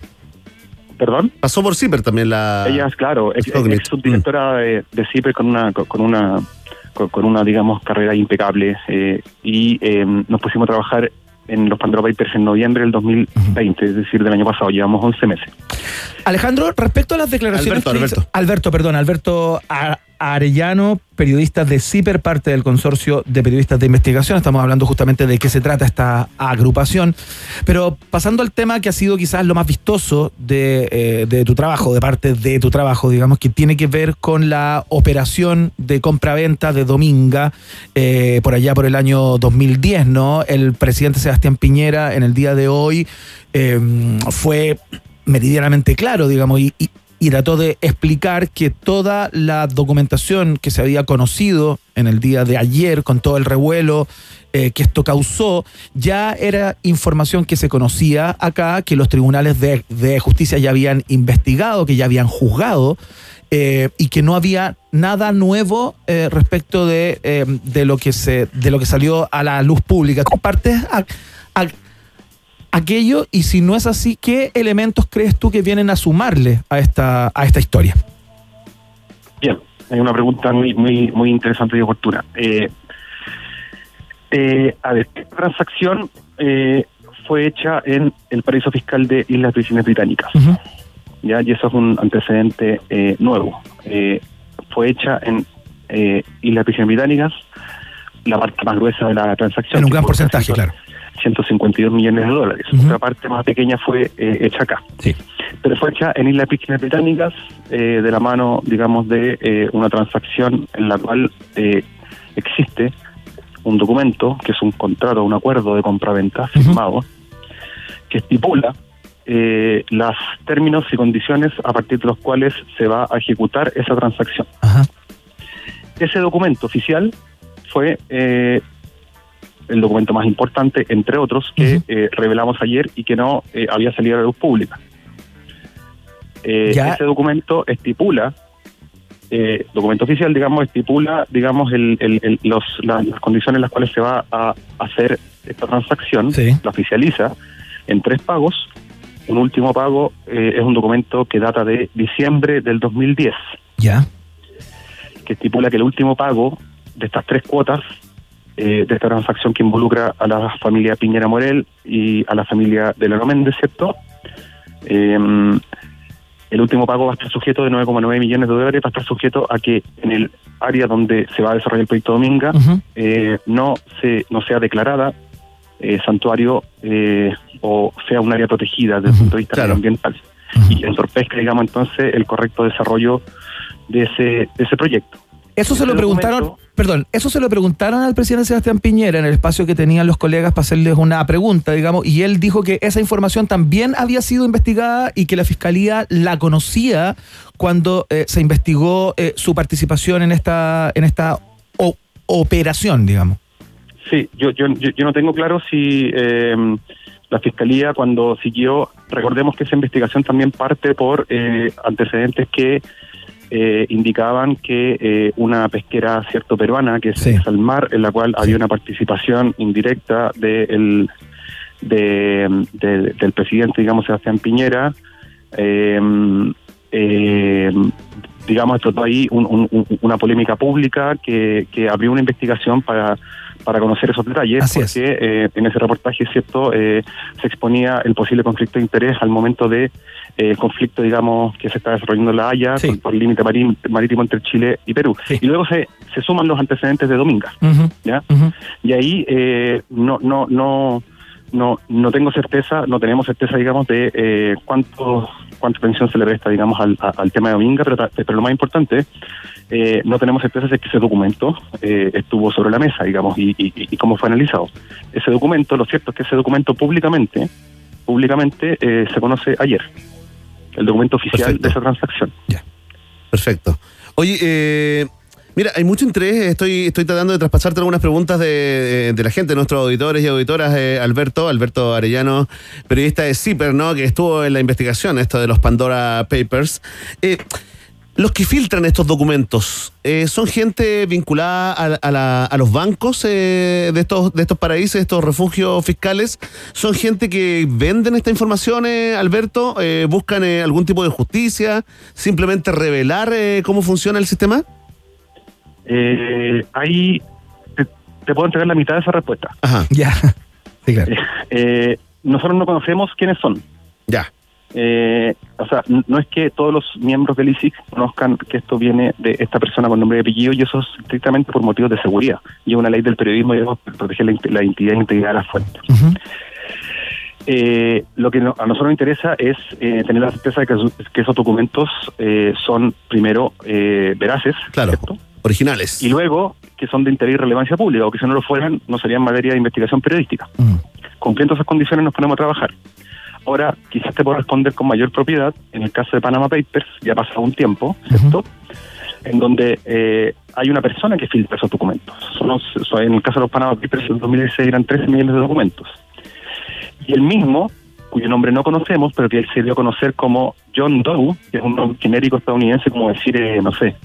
¿Perdón? Pasó por Zipper también la. Ella es, claro, ex, ex subdirectora de, de CIPER con una, con una, con, con una, digamos, carrera impecable. eh, y eh, nos pusimos a trabajar en los Pandora Papers en noviembre del 2020, es decir, del año pasado. Llevamos 11 meses. Alejandro, respecto a las declaraciones. Alberto, que hizo- Alberto. Alberto, perdón, Alberto A- Arellano, periodista de CIPER, parte del consorcio de periodistas de investigación. Estamos hablando justamente de qué se trata esta agrupación. Pero pasando al tema que ha sido quizás lo más vistoso de, eh, tu trabajo, de parte de tu trabajo, digamos, que tiene que ver con la operación de compra-venta de Dominga eh, por allá por el año 2010, ¿no? El presidente Sebastián Piñera en el día de hoy eh, fue meridianamente claro, digamos, y- y trató de explicar que toda la documentación que se había conocido en el día de ayer, con todo el revuelo eh, que esto causó, ya era información que se conocía acá, que los tribunales de, justicia ya habían investigado, que ya habían juzgado. eh, y que no había nada nuevo eh, respecto de, eh, de lo que se de lo que salió a la luz pública. ¿Compartes aquello y si no es así, ¿qué elementos crees tú que vienen a sumarle a esta, a esta historia? Bien, es una pregunta muy muy muy interesante y oportuna. Eh, eh, a ver, esta transacción eh, fue hecha en el paraíso fiscal de Islas Vírgenes Británicas. ¿ya? Y eso es un antecedente eh, nuevo. Eh, fue hecha en eh, Islas Vírgenes Británicas, la parte más gruesa de la transacción. En un gran porcentaje, claro. 152 millones de dólares. Otra parte más pequeña fue eh, hecha acá. Sí. Pero fue hecha en Islas Vírgenes Británicas eh, de la mano, digamos, de eh, una transacción en la cual eh, existe un documento, que es un contrato, un acuerdo de compraventa firmado, que estipula eh, los términos y condiciones a partir de los cuales se va a ejecutar esa transacción. Ese documento oficial fue eh, el documento más importante, entre otros, que eh, revelamos ayer y que no eh, había salido a la luz pública. Eh, ese documento estipula, eh, documento oficial, digamos, estipula, digamos, el, el- el- los, la- las condiciones en las cuales se va a hacer esta transacción, la oficializa en tres pagos. Un último pago es un documento que data de diciembre del 2010 Ya. que estipula que el último pago de estas tres cuotas eh, de esta transacción que involucra a la familia Piñera Morel y a la familia de Leno Méndez, ¿cierto? Eh, el último pago va a estar sujeto de 9,9 millones de dólares, va a estar sujeto a que en el área donde se va a desarrollar el proyecto Dominga eh, no se no sea declarada eh, santuario eh, o sea un área protegida desde el punto de vista medioambiental y entorpezca, digamos, entonces el correcto desarrollo de ese, de ese proyecto. Eso se lo preguntaron, perdón, eso se lo preguntaron al presidente Sebastián Piñera en el espacio que tenían los colegas para hacerles una pregunta, digamos, y él dijo que esa información también había sido investigada y que la fiscalía la conocía cuando eh, se investigó eh, su participación en esta, en esta o- operación, digamos. Sí, yo, yo, yo, yo no tengo claro si eh, la Fiscalía cuando siguió, recordemos que esa investigación también parte por eh, antecedentes que eh, indicaban que eh, una pesquera cierto peruana, que es Salmar, en la cual había una participación indirecta de el, de, de- del presidente, digamos, Sebastián Piñera, eh, eh, digamos, explotó ahí un- un- un- una polémica pública que, que abrió una investigación para, para conocer esos detalles, porque eh, en ese reportaje, cierto, eh, se exponía el posible conflicto de interés al momento de eh, el conflicto, digamos, que se está desarrollando en La Haya por, por el límite marítimo entre Chile y Perú. Y luego se, se suman los antecedentes de Dominga. ¿ya? Y ahí eh, no, no, no, no, no tengo certeza, no tenemos certeza, digamos, de eh, cuántos cuánta atención se le resta, digamos, al, tema de Ominga, pero, lo más importante, eh, no tenemos certeza de que ese documento eh, estuvo sobre la mesa, digamos, y, y- y cómo fue analizado. Ese documento, lo cierto es que ese documento públicamente, públicamente eh, se conoce ayer, el documento oficial de esa transacción. Perfecto. Oye, eh, mira, hay mucho interés. Estoy, tratando de traspasarte algunas preguntas de, de la gente, nuestros auditores y auditoras. eh, Alberto, Alberto Arellano, periodista de CIPER, ¿no? Que estuvo en la investigación, esto de los Pandora Papers. Eh, los que filtran estos documentos, eh, ¿son gente vinculada a, los bancos eh, de, estos, de estos paraísos, de estos refugios fiscales? ¿Son gente que venden esta información, eh, Alberto? Eh, ¿Buscan eh, algún tipo de justicia? ¿Simplemente revelar eh, cómo funciona el sistema? Eh, ahí te, te puedo entregar la mitad de esa respuesta. Ajá. Ya. Sí, claro. Eh, nosotros no conocemos quiénes son. Ya. Eh, o sea, no es que todos los miembros del ISIC conozcan que esto viene de esta persona con nombre y apellido, y eso es estrictamente por motivos de seguridad. Y es una ley del periodismo y debemos proteger la, identidad e integridad de las fuentes. Eh, lo que no- a nosotros nos interesa es eh, tener la certeza de que, esos- que esos documentos eh, son, primero, eh, veraces. Claro. Originales. Y luego, que son de interés y relevancia pública, o que si no lo fueran, no serían materia de investigación periodística. Cumpliendo esas condiciones nos ponemos a trabajar. Ahora, quizás te puedo responder con mayor propiedad. En el caso de Panama Papers, ya ha pasado un tiempo, ¿cierto? En donde eh, hay una persona que filtra esos documentos. Son los- son- en el caso de los Panama Papers, en 2016 eran 13 millones de documentos. Y el mismo, cuyo nombre no conocemos, pero que él se dio a conocer como John Doe, que es un nombre genérico estadounidense, como decir, eh, no sé,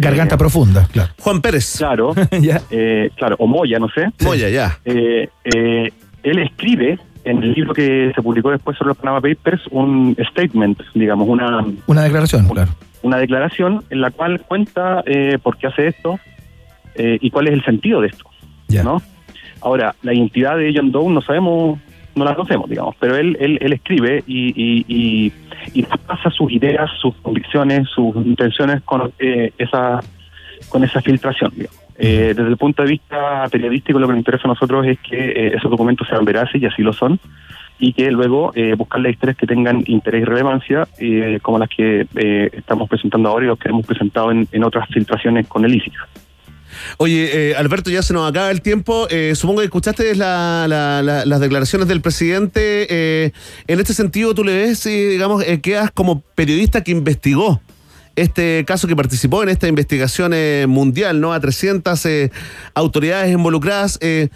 Garganta profunda, claro. Juan Pérez. Claro, eh, claro, o Moya, no sé. Moya, ya. Eh, eh, él escribe en el libro que se publicó después sobre los Panama Papers un statement, digamos, una, Una declaración, claro. una declaración en la cual cuenta eh, por qué hace esto eh, y cuál es el sentido de esto. ¿no? Ahora, la identidad de John Doe no sabemos, no la conocemos, digamos, pero él, él, él escribe y, y, y, y pasa sus ideas, sus convicciones, sus intenciones con eh, esa con esa filtración. digamos. Eh, desde el punto de vista periodístico, lo que nos interesa a nosotros es que eh, esos documentos sean veraces, y así lo son, y que luego eh, buscar las historias que tengan interés y relevancia, como las que eh, estamos presentando ahora y los que hemos presentado en, en otras filtraciones con el ISIC. Oye, eh, Alberto, ya se nos acaba el tiempo. Eh, supongo que escuchaste la- la- la- las declaraciones del presidente. Eh, en este sentido, tú le ves, eh, digamos, quedas como periodista que investigó este caso, que participó en esta investigación mundial, ¿no? A 300 eh, autoridades involucradas. ¿Te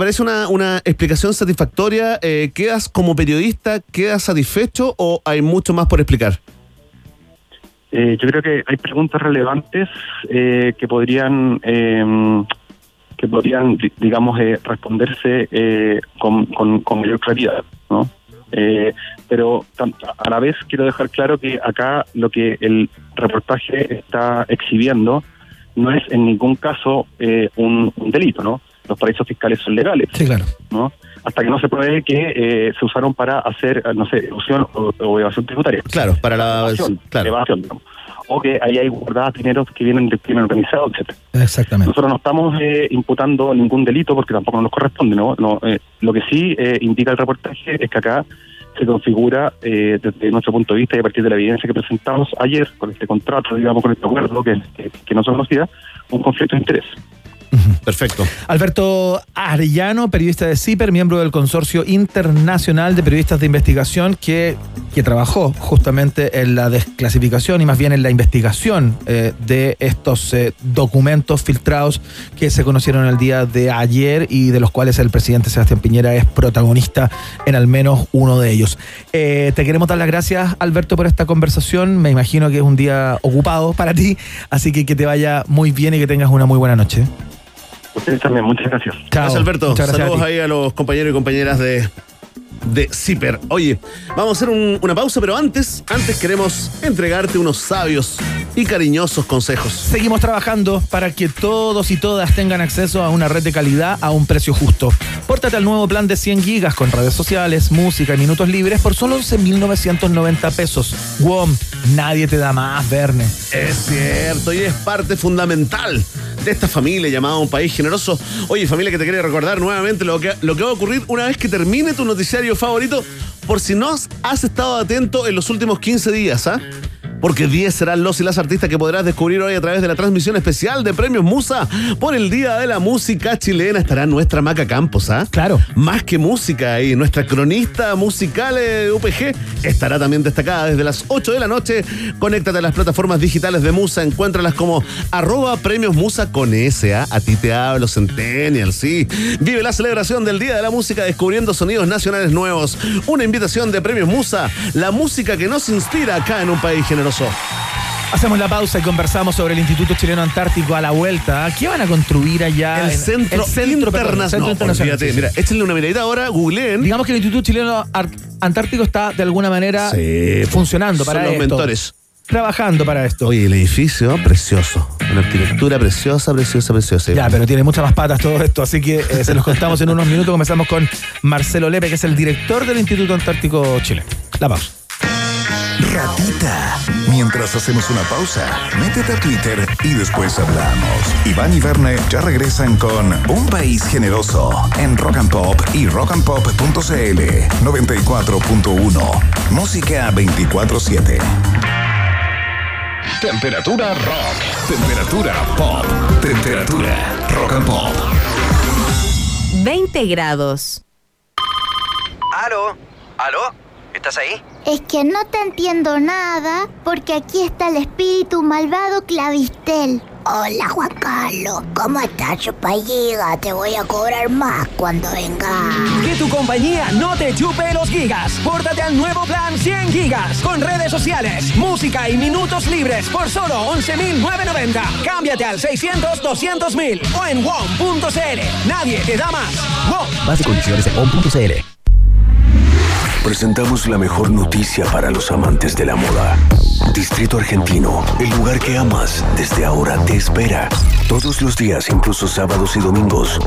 parece una, explicación satisfactoria? ¿Quedas como periodista, quedas satisfecho o hay mucho más por explicar? Eh, yo creo que hay preguntas relevantes eh, que podrían eh, que podrían di- digamos eh, responderse eh, con, con, con mayor claridad ¿no? Eh, pero a la vez quiero dejar claro que acá lo que el reportaje está exhibiendo no es en ningún caso eh, un, un delito no los paraísos fiscales son legales Sí, claro. ¿no? Hasta que no se pruebe que eh, se usaron para hacer, eh, no sé, ilusión o, o evasión tributaria. Claro, para la evasión, claro. evasión, digamos. O que ahí hay guardadas dineros que vienen del crimen organizado, etcétera. Exactamente. Nosotros no estamos eh, imputando ningún delito porque tampoco nos corresponde, ¿no? no eh, lo que sí eh, indica el reportaje es que acá se configura eh, desde nuestro punto de vista y a partir de la evidencia que presentamos ayer con este contrato, digamos, con este acuerdo que, que, que no se conocía, un conflicto de interés. Perfecto. Alberto Arellano, periodista de CIPER, miembro del Consorcio Internacional de Periodistas de Investigación, que, trabajó justamente en la desclasificación y más bien en la investigación eh, de estos eh, documentos filtrados que se conocieron el día de ayer y de los cuales el presidente Sebastián Piñera es protagonista en al menos uno de ellos. Eh, te queremos dar las gracias, Alberto, por esta conversación. Me imagino que es un día ocupado para ti, así que que te vaya muy bien y que tengas una muy buena noche. Ustedes también, muchas gracias. Gracias, Alberto. Muchas gracias Saludos ahí a los compañeros y compañeras de, de CIPER. Oye, vamos a hacer un- una pausa, pero antes, antes queremos entregarte unos sabios y cariñosos consejos. Seguimos trabajando para que todos y todas tengan acceso a una red de calidad a un precio justo. Pórtate al nuevo plan de 100 gigas con redes sociales, música y minutos libres por solo 11.990 pesos. WOM, nadie te da más, Verne. Es cierto, y es parte fundamental de esta familia llamada Un País Generoso. Oye, familia que te quiere recordar nuevamente lo que, lo que va a ocurrir una vez que termine tu noticiario favorito. por si no has estado atento en los últimos 15 días, ¿ah? Porque 10 serán los y las artistas que podrás descubrir hoy a través de la transmisión especial de Premios Musa por el Día de la Música Chilena. Estará nuestra Maca Campos, ¿ah? Claro. Más que música y nuestra cronista musical eh, UPG estará también destacada desde las 8 de la noche. Conéctate a las plataformas digitales de Musa, encuéntralas como arroba Premios Musa con S, ¿ah? A ti te hablo, Centennial, sí. Vive la celebración del Día de la Música descubriendo sonidos nacionales nuevos. Una invitación de Premios Musa, la música que nos inspira acá en un país generoso. Hacemos la pausa y conversamos sobre el Instituto Chileno Antártico a la vuelta. ¿Qué van a construir allá? El en- centro, perdón, internacional. Centro No, Internacional, olvídate, mira, échenle una miradita ahora, googleen. Digamos que el Instituto Chileno Ar- Antártico está de alguna manera Sí, funcionando son para los esto. mentores. Trabajando para esto. Oye, el edificio precioso. Una arquitectura preciosa, preciosa, preciosa. Ya, pero tiene muchas más patas todo esto, así que eh, se los contamos en unos minutos. Comenzamos con Marcelo Lepe, que es el director del Instituto Antártico Chile. La pausa. Ratita. Mientras hacemos una pausa, métete a Twitter y después hablamos. Iván y Verne ya regresan con Un País Generoso en Rock and Pop y rockandpop.cl 94.1. Música 24-7. Temperatura rock. Temperatura pop. Temperatura rock and pop. 20 grados. ¿Aló? ¿Aló? ¿Estás ahí? Es que no te entiendo nada porque aquí está el espíritu malvado Clavistel. Hola Juan Carlos, ¿cómo estás, chupalliga? Te voy a cobrar más cuando venga. Que tu compañía no te chupe los gigas. Pórtate al nuevo plan 100 gigas con redes sociales, música y minutos libres por solo 11.990. Cámbiate al 600-200.000 o en WOM.cl. Nadie te da más. WOM. Más condiciones en on.cl. Presentamos la mejor noticia para los amantes de la moda. Distrito Argentino, el lugar que amas, desde ahora te espera. Todos los días, incluso sábados y domingos.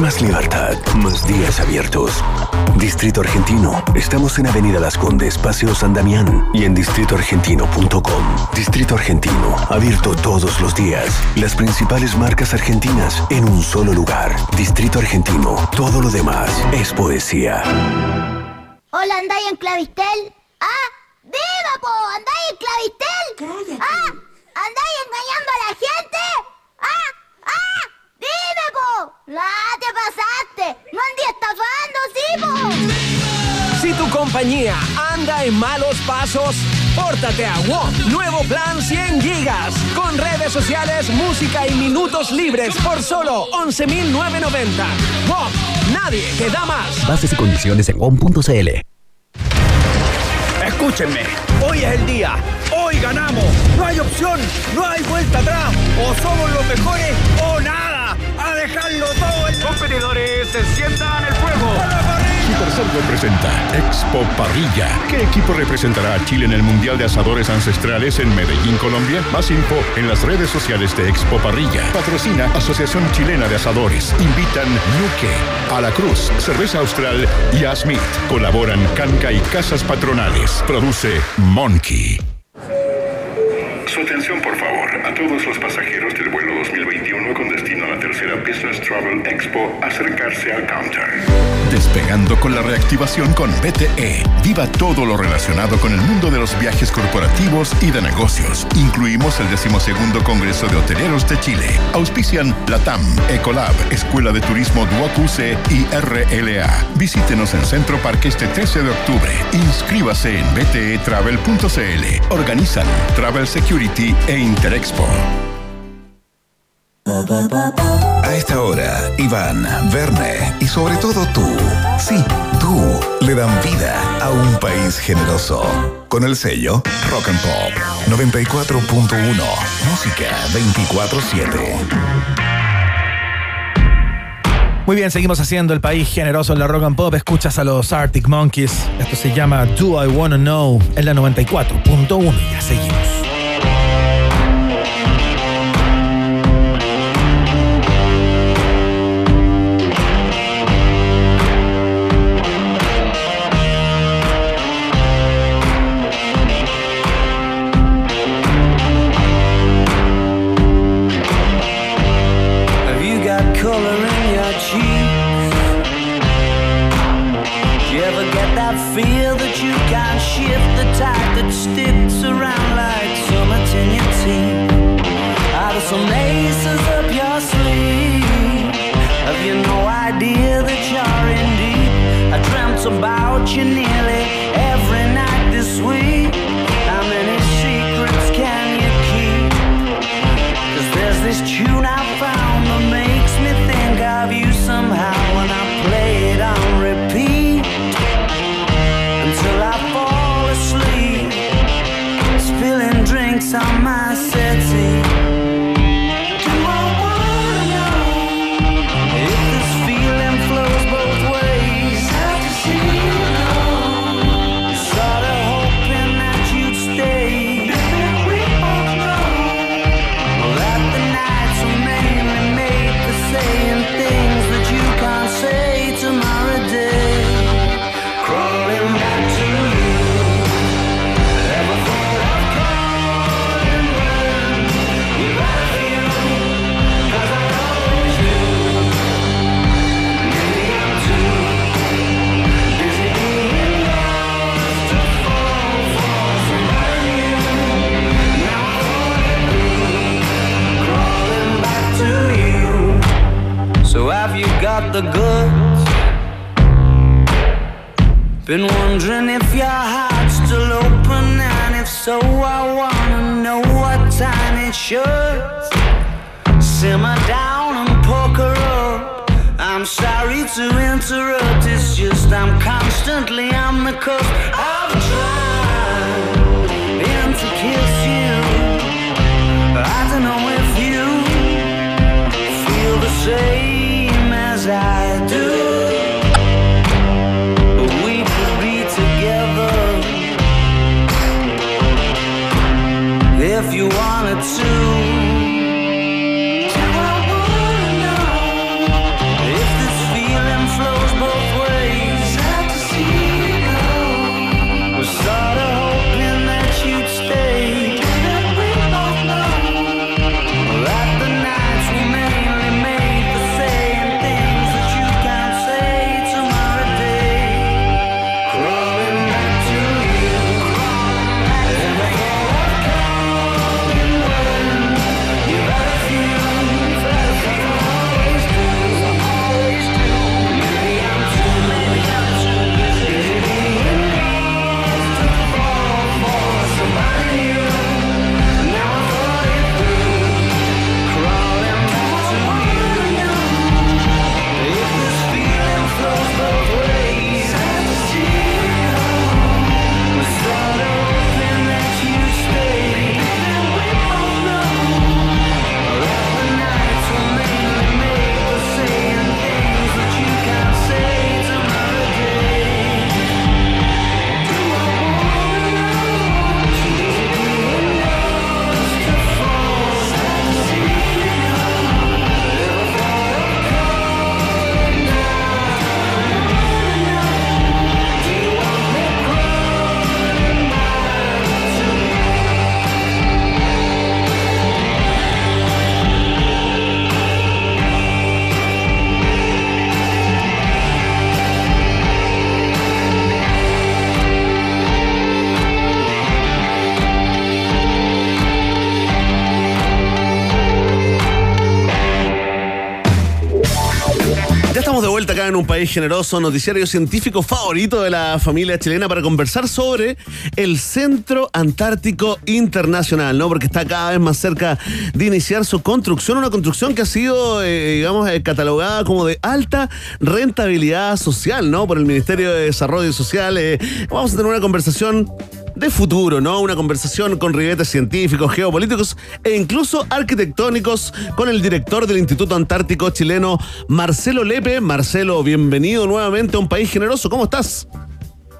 Más libertad, más días abiertos. Distrito Argentino, estamos en Avenida Las Condes, Paseo San Damián y en distritoargentino.com. Distrito Argentino, abierto todos los días. Las principales marcas argentinas en un solo lugar. Distrito Argentino, todo lo demás es poesía. Hola, ¿andáis en Clavistel? ¡Ah! ¡Viva, po! ¿Andáis en Clavistel? ¡Ah! ¿Andáis engañando a la gente? ¡Ah! ¡Ah! ¡Dime, po! ¡Ah, te pasaste! ¡No andé estafando, sí, po! Si tu compañía anda en malos pasos, pórtate a WOM. Nuevo plan 100 gigas. Con redes sociales, música y minutos libres por solo 11.990. WOM. Nadie te da más. Bases y condiciones en on.cl. Escúchenme, hoy es el día, hoy ganamos, no hay opción, no hay vuelta atrás, o somos los mejores o nada, a dejarlo todo en... Competidores, se sientan el fuego. Cerdo presenta Expo Parrilla. ¿Qué equipo representará a Chile en el Mundial de Asadores Ancestrales en Medellín, Colombia? Más info en las redes sociales de Expo Parrilla. Patrocina Asociación Chilena de Asadores. Invitan Nuque, A la Cruz, Cerveza Austral y A Smith. Colaboran Canca y Casas Patronales. Produce Monkey. Su atención, por favor, a todos los pasajeros del vuelo 2021 con destino a la tercera Business Travel Expo, acercarse al counter. Despegando con la reactivación con BTE. Viva todo lo relacionado con el mundo de los viajes corporativos y de negocios. Incluimos el decimosegundo Congreso de Hoteleros de Chile. Auspician Latam, Ecolab, Escuela de Turismo Duoc-UC y RLA. Visítenos en Centro Parque este 13 de octubre. Inscríbase en btetravel.cl. Organizan Travel Security e Interexpo. A esta hora, Iván, Verne y sobre todo tú, sí, tú, le dan vida a un país generoso. Con el sello Rock and Pop 94.1, música 24-7. Muy bien, seguimos haciendo el país generoso en la rock and pop. Escuchas a los Arctic Monkeys. Esto se llama Do I Wanna Know en la 94.1. Ya seguimos. generoso, noticiario científico favorito de la familia chilena para conversar sobre el Centro Antártico Internacional, ¿no? Porque está cada vez más cerca de iniciar su construcción, una construcción que ha sido, eh, digamos, eh, catalogada como de alta rentabilidad social, ¿no? Por el Ministerio de Desarrollo Social. Eh, vamos a tener una conversación de futuro, ¿no? Una conversación con ribetes científicos, geopolíticos e incluso arquitectónicos con el director del Instituto Antártico Chileno, Marcelo Lepe. Marcelo, bienvenido nuevamente a un país generoso. ¿Cómo estás?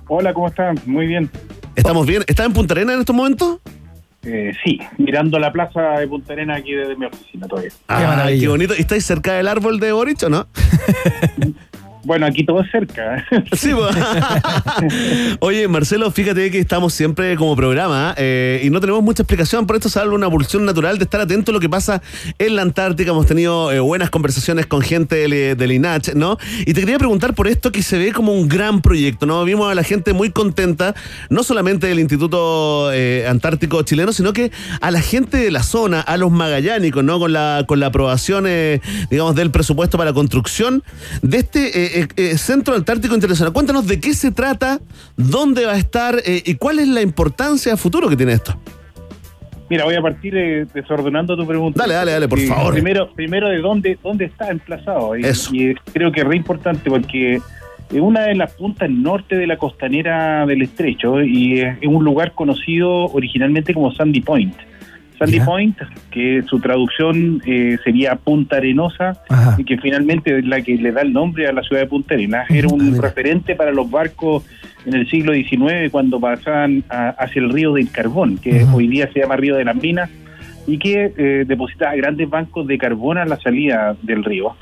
Hola, ¿cómo están? Muy bien. ¿Estamos bien? ¿Estás en Punta Arenas en estos momentos? Eh, sí, mirando la plaza de Punta Arena aquí desde mi oficina todavía. Ah, qué, bonito. Estáis cerca del árbol de Boric o no? Bueno, aquí todo es cerca. Sí. Oye, Marcelo, fíjate que estamos siempre como programa eh, y no tenemos mucha explicación, por esto de una pulsión natural de estar atento a lo que pasa en la Antártica. Hemos tenido eh, buenas conversaciones con gente del, del INACH, ¿no? Y te quería preguntar por esto que se ve como un gran proyecto, ¿no? Vimos a la gente muy contenta, no solamente del Instituto eh, Antártico Chileno, sino que a la gente de la zona, a los magallánicos, ¿no? Con la, con la aprobación, eh, digamos, del presupuesto para la construcción de este eh, eh, Centro Antártico Internacional. Cuéntanos de qué se trata, dónde va a estar eh, y cuál es la importancia a futuro que tiene esto. Mira, voy a partir eh, desordenando tu pregunta. Dale, dale, dale, por favor. Primero, primero de dónde, dónde está emplazado. Y, Eso. y, creo que es re importante porque es una de las puntas norte de la costanera del estrecho y es un lugar conocido originalmente como Sandy Point. Sandy Point, que su traducción eh, sería Punta Arenosa, y que finalmente es la que le da el nombre a la ciudad de Punta Arenas. Era un referente para los barcos en el siglo XIX cuando pasaban a- hacia el río del Carbón, que hoy día se llama Río de las Minas, y que eh, depositaba grandes bancos de carbón a la salida del río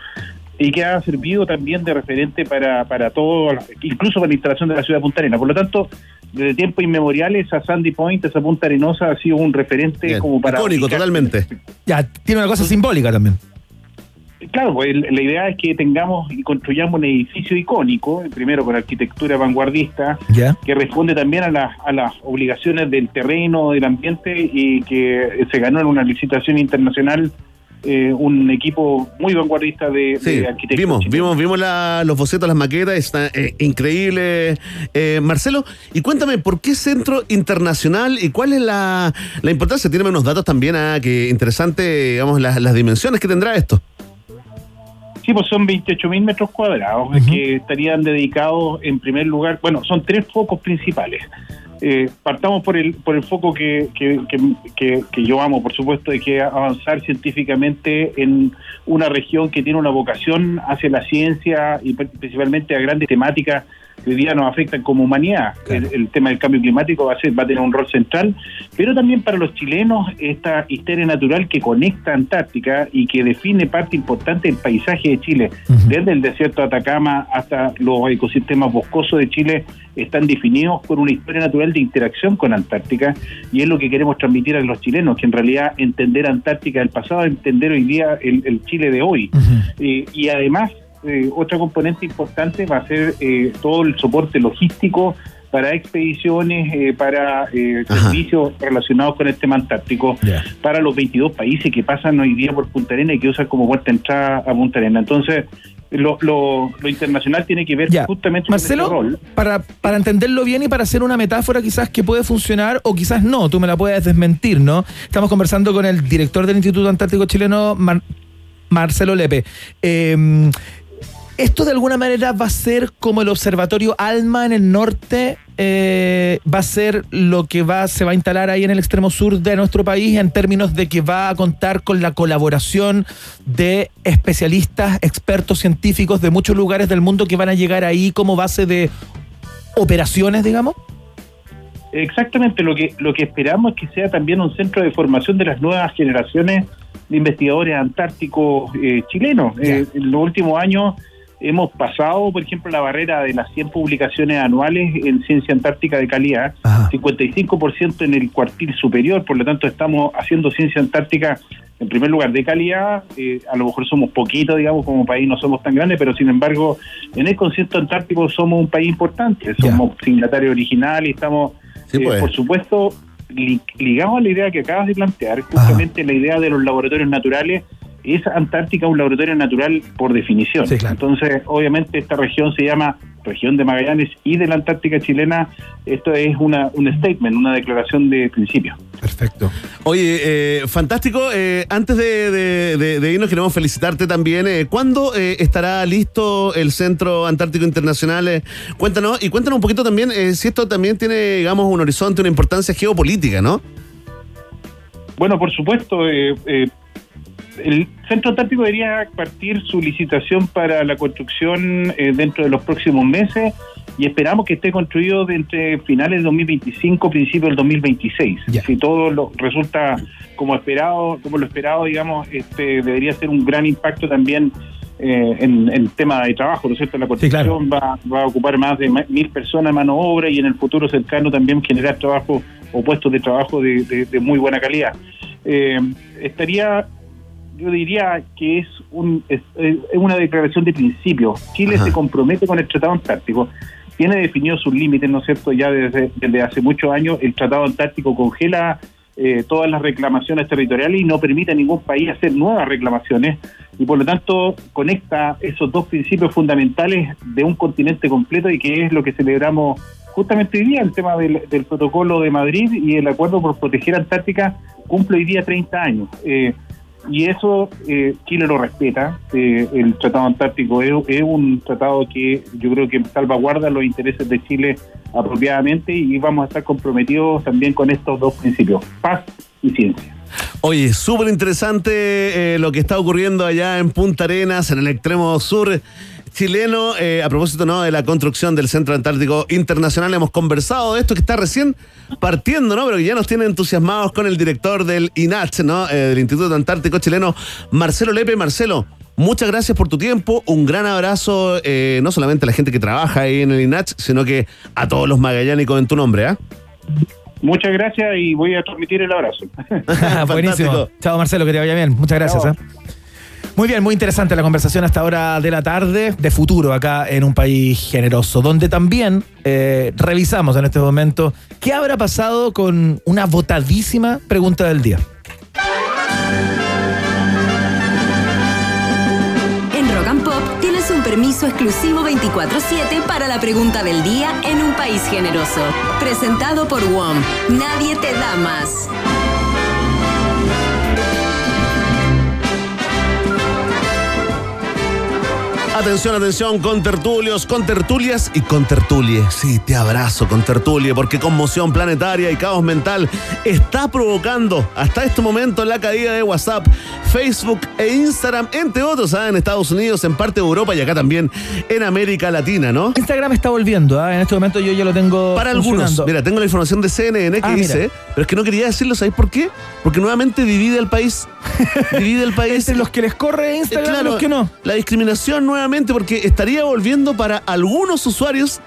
y que ha servido también de referente para, para todo, incluso para la instalación de la ciudad de Punta Arenas. Por lo tanto, desde tiempos inmemoriales, a Sandy Point, esa Punta Arenosa, ha sido un referente como para... Icónico, totalmente. Ya, tiene una cosa simbólica también. Claro, pues, la idea es que tengamos y construyamos un edificio icónico, primero con arquitectura vanguardista, Ya. que responde también a, las- a las obligaciones del terreno, del ambiente, y que se ganó en una licitación internacional eh, un equipo muy vanguardista de, Sí, de arquitectos. vimos, chilenos. vimos, vimos la- los bocetos, las maquetas, está eh, increíble. Eh, Marcelo, y cuéntame, ¿por qué centro internacional y cuál es la, la importancia? Tiene unos datos también, ah, que interesante, digamos, las, las dimensiones que tendrá esto. Sí, pues son 28 mil metros cuadrados que estarían dedicados en primer lugar, bueno, son tres focos principales. Eh, partamos por el por el foco que, que, que- que- yo amo, por supuesto, de que avanzar científicamente en una región que tiene una vocación hacia la ciencia y pri- principalmente a grandes temáticas hoy día nos afectan como humanidad. El, el tema del cambio climático va a, ser, va a tener un rol central, pero también para los chilenos esta histeria natural que conecta Antártica y que define parte importante del paisaje de Chile, desde el desierto de Atacama hasta los ecosistemas boscosos de Chile, están definidos por una historia natural de interacción con Antártica y es lo que queremos transmitir a los chilenos, que en realidad entender Antártica del pasado, entender hoy día el, el Chile de hoy. Eh, y además, eh, otra componente importante va a ser eh, todo el soporte logístico para expediciones, eh, para servicios relacionados con el tema antártico, para los 22 países que pasan hoy día por Punta Arena y que usan como puerta de entrada a Punta Arena. Entonces, lo, lo, lo internacional tiene que ver justamente con ese Marcelo, para, para entenderlo bien y para hacer una metáfora quizás que puede funcionar o quizás no, tú me la puedes desmentir, ¿no? Estamos conversando con el director del Instituto Antártico Chileno, Mar- Marcelo Lepe. Eh, ¿Esto de alguna manera va a ser como el observatorio ALMA en el norte? eh, ¿Va a ser lo que va, se va a instalar ahí en el extremo sur de nuestro país en términos de que va a contar con la colaboración de especialistas, expertos científicos de muchos lugares del mundo que van a llegar ahí como base de operaciones, digamos? Exactamente, lo que, lo que esperamos es que sea también un centro de formación de las nuevas generaciones de investigadores antárticos eh, chilenos. Eh, en los últimos años hemos pasado, por ejemplo, la barrera de las 100 publicaciones anuales en ciencia antártica de calidad, 55% en el cuartil superior, por lo tanto estamos haciendo ciencia antártica en primer lugar de calidad, eh, a lo mejor somos poquitos, digamos, como país no somos tan grandes, pero sin embargo, en el concierto antártico somos un país importante, somos signatarios originales y estamos, Sí, eh, pues. por supuesto, li- ligados a la idea que acabas de plantear, justamente la idea de los laboratorios naturales, es Antártica un laboratorio natural por definición. Entonces, obviamente, esta región se llama región de Magallanes y de la Antártica chilena. Esto es una, un statement, una declaración de principio. Perfecto. Oye, eh, fantástico. Eh, antes de, de- de- de irnos, queremos felicitarte también. Eh, ¿Cuándo eh, estará listo el Centro Antártico Internacional? Eh, cuéntanos, y cuéntanos un poquito también eh, si esto también tiene, digamos, un horizonte, una importancia geopolítica, ¿no? Bueno, por supuesto, eh, eh, el Centro Antártico debería partir su licitación para la construcción eh, dentro de los próximos meses y esperamos que esté construido de entre finales del 2025, principios del 2026. Si todo lo resulta como esperado, como lo esperado, digamos, este debería ser un gran impacto también eh, en, en tema de trabajo, ¿no es cierto? La construcción va, va a ocupar más de mil personas mano de obra y en el futuro cercano también generar trabajo o puestos de trabajo de, de- de muy buena calidad. Eh, estaría, yo diría que es, un, es, es una declaración de principio. Chile Ajá. se compromete con el Tratado Antártico. Tiene definido sus límites, ¿no es cierto? Ya desde, desde hace muchos años el Tratado Antártico congela eh, todas las reclamaciones territoriales y no permite a ningún país hacer nuevas reclamaciones y por lo tanto conecta esos dos principios fundamentales de un continente completo y que es lo que celebramos justamente hoy día, el tema del, del protocolo de Madrid y el acuerdo por proteger Antártica cumple hoy día 30 años. Eh, y eso eh, Chile lo respeta. Eh, el Tratado Antártico es, un tratado que yo creo que salvaguarda los intereses de Chile apropiadamente y vamos a estar comprometidos también con estos dos principios, paz y ciencia. Oye, súper interesante eh, lo que está ocurriendo allá en Punta Arenas, en el extremo sur chileno. Eh, a propósito ¿no? de la construcción del Centro Antártico Internacional, hemos conversado de esto que está recién partiendo, ¿no? pero que ya nos tiene entusiasmados con el director del INACH, ¿no? Eh, del Instituto Antártico Chileno, Marcelo Lepe. Marcelo, muchas gracias por tu tiempo. Un gran abrazo, eh, no solamente a la gente que trabaja ahí en el INACH, sino que a todos los magallánicos en tu nombre. ¿ah? Muchas gracias y voy a transmitir el abrazo. Buenísimo. Chao, Marcelo, que te vaya bien. Muchas gracias. Muy bien, muy interesante la conversación hasta hora de la tarde de futuro acá en un país generoso, donde también eh, revisamos en este momento qué habrá pasado con una votadísima pregunta del día. En Rock and Pop tienes un permiso exclusivo 24-7 para la pregunta del día en un país generoso. Presentado por WOM. Nadie te da más. Atención, atención, con tertulios, con tertulias y con tertulie. Sí, te abrazo con tertulie, porque conmoción planetaria y caos mental está provocando hasta este momento la caída de WhatsApp, Facebook e Instagram, entre otros, ¿ah? en Estados Unidos, en parte de Europa y acá también en América Latina, ¿no? Instagram está volviendo, ¿ah? en este momento yo ya lo tengo. Para algunos, mira, tengo la información de CNN que Ah, mira. dice, pero es que no quería decirlo, ¿sabéis por qué? Porque nuevamente divide el país. divide el país. Entre los que les corre Instagram Eh, y los que no. La discriminación nuevamente porque estaría volviendo para algunos usuarios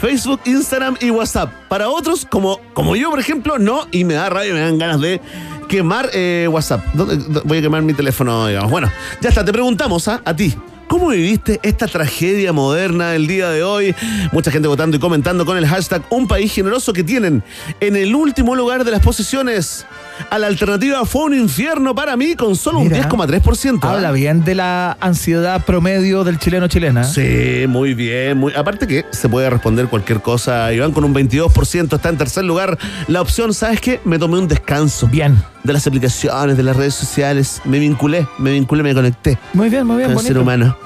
Facebook, Instagram y WhatsApp. Para otros, como, como yo, por ejemplo, no, y me da rabia, me dan ganas de quemar eh, WhatsApp. ¿Dónde- dónde- Voy a quemar mi teléfono, digamos. Bueno, ya está, te preguntamos ¿ah? a ti. ¿Cómo viviste esta tragedia moderna el día de hoy? Mucha gente votando y comentando con el hashtag Un País Generoso que tienen en el último lugar de las posiciones. A la alternativa fue un infierno para mí con solo Mira, un 10,3%. ¿ah? Habla bien de la ansiedad promedio del chileno chilena. ¿eh? Sí, muy bien. Muy... Aparte que se puede responder cualquier cosa. Iván con un 22% está en tercer lugar. La opción, ¿sabes qué? Me tomé un descanso. Bien. De las aplicaciones, de las redes sociales. Me vinculé, me vinculé, me conecté. Muy bien, muy bien. Con el ser humano.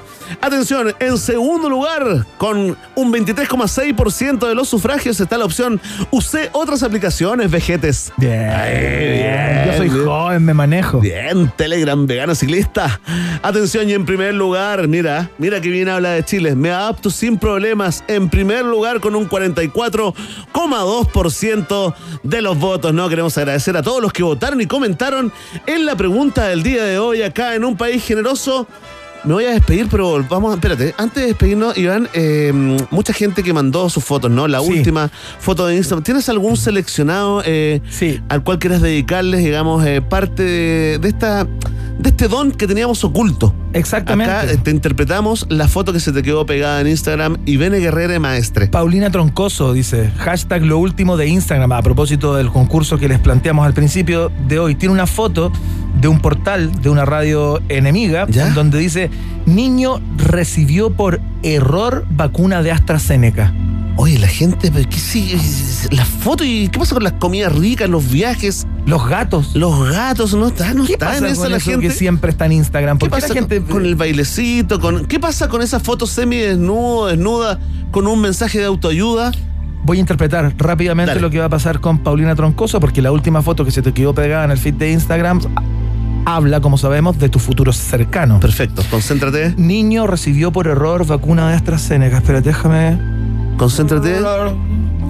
Atención, en segundo lugar, con un 23,6% de los sufragios está la opción usé otras aplicaciones, vejetes. Bien, bien, Yo soy bien. joven, me manejo. Bien, Telegram, vegano ciclista. Atención, y en primer lugar, mira, mira que bien habla de Chile. Me adapto sin problemas. En primer lugar, con un 44,2% de los votos. No queremos agradecer a todos los que votaron y comentaron en la pregunta del día de hoy acá en un país generoso. Me voy a despedir, pero vamos, espérate, antes de despedirnos, Iván, eh, mucha gente que mandó sus fotos, ¿no? La Sí. última foto de Instagram. ¿Tienes algún seleccionado eh, al cual quieras dedicarles, digamos, eh, parte de, de esta de este don que teníamos oculto? Exactamente. Acá te interpretamos la foto que se te quedó pegada en Instagram, Ivene Guerrera Maestre. Paulina Troncoso dice, hashtag lo último de Instagram, a propósito del concurso que les planteamos al principio de hoy. Tiene una foto de un portal de una radio enemiga, en donde dice, niño recibió por error vacuna de AstraZeneca. Oye, la gente, ¿pero ¿qué? Las fotos y qué pasa con las comidas ricas, los viajes? Los gatos. Los gatos, no está, no ¿Qué está en esa la eso gente. que siempre está en Instagram? ¿Qué ¿Por qué pasa la gente con, el bailecito? Con, ¿Qué pasa con esa foto semi-desnudo, desnuda, con un mensaje de autoayuda? Voy a interpretar rápidamente Dale. lo que va a pasar con Paulina Troncoso, porque la última foto que se te quedó pegada en el feed de Instagram habla, como sabemos, de tu futuro cercano. Perfecto, concéntrate. Niño recibió por error vacuna de AstraZeneca. Espérate, déjame. Concéntrate.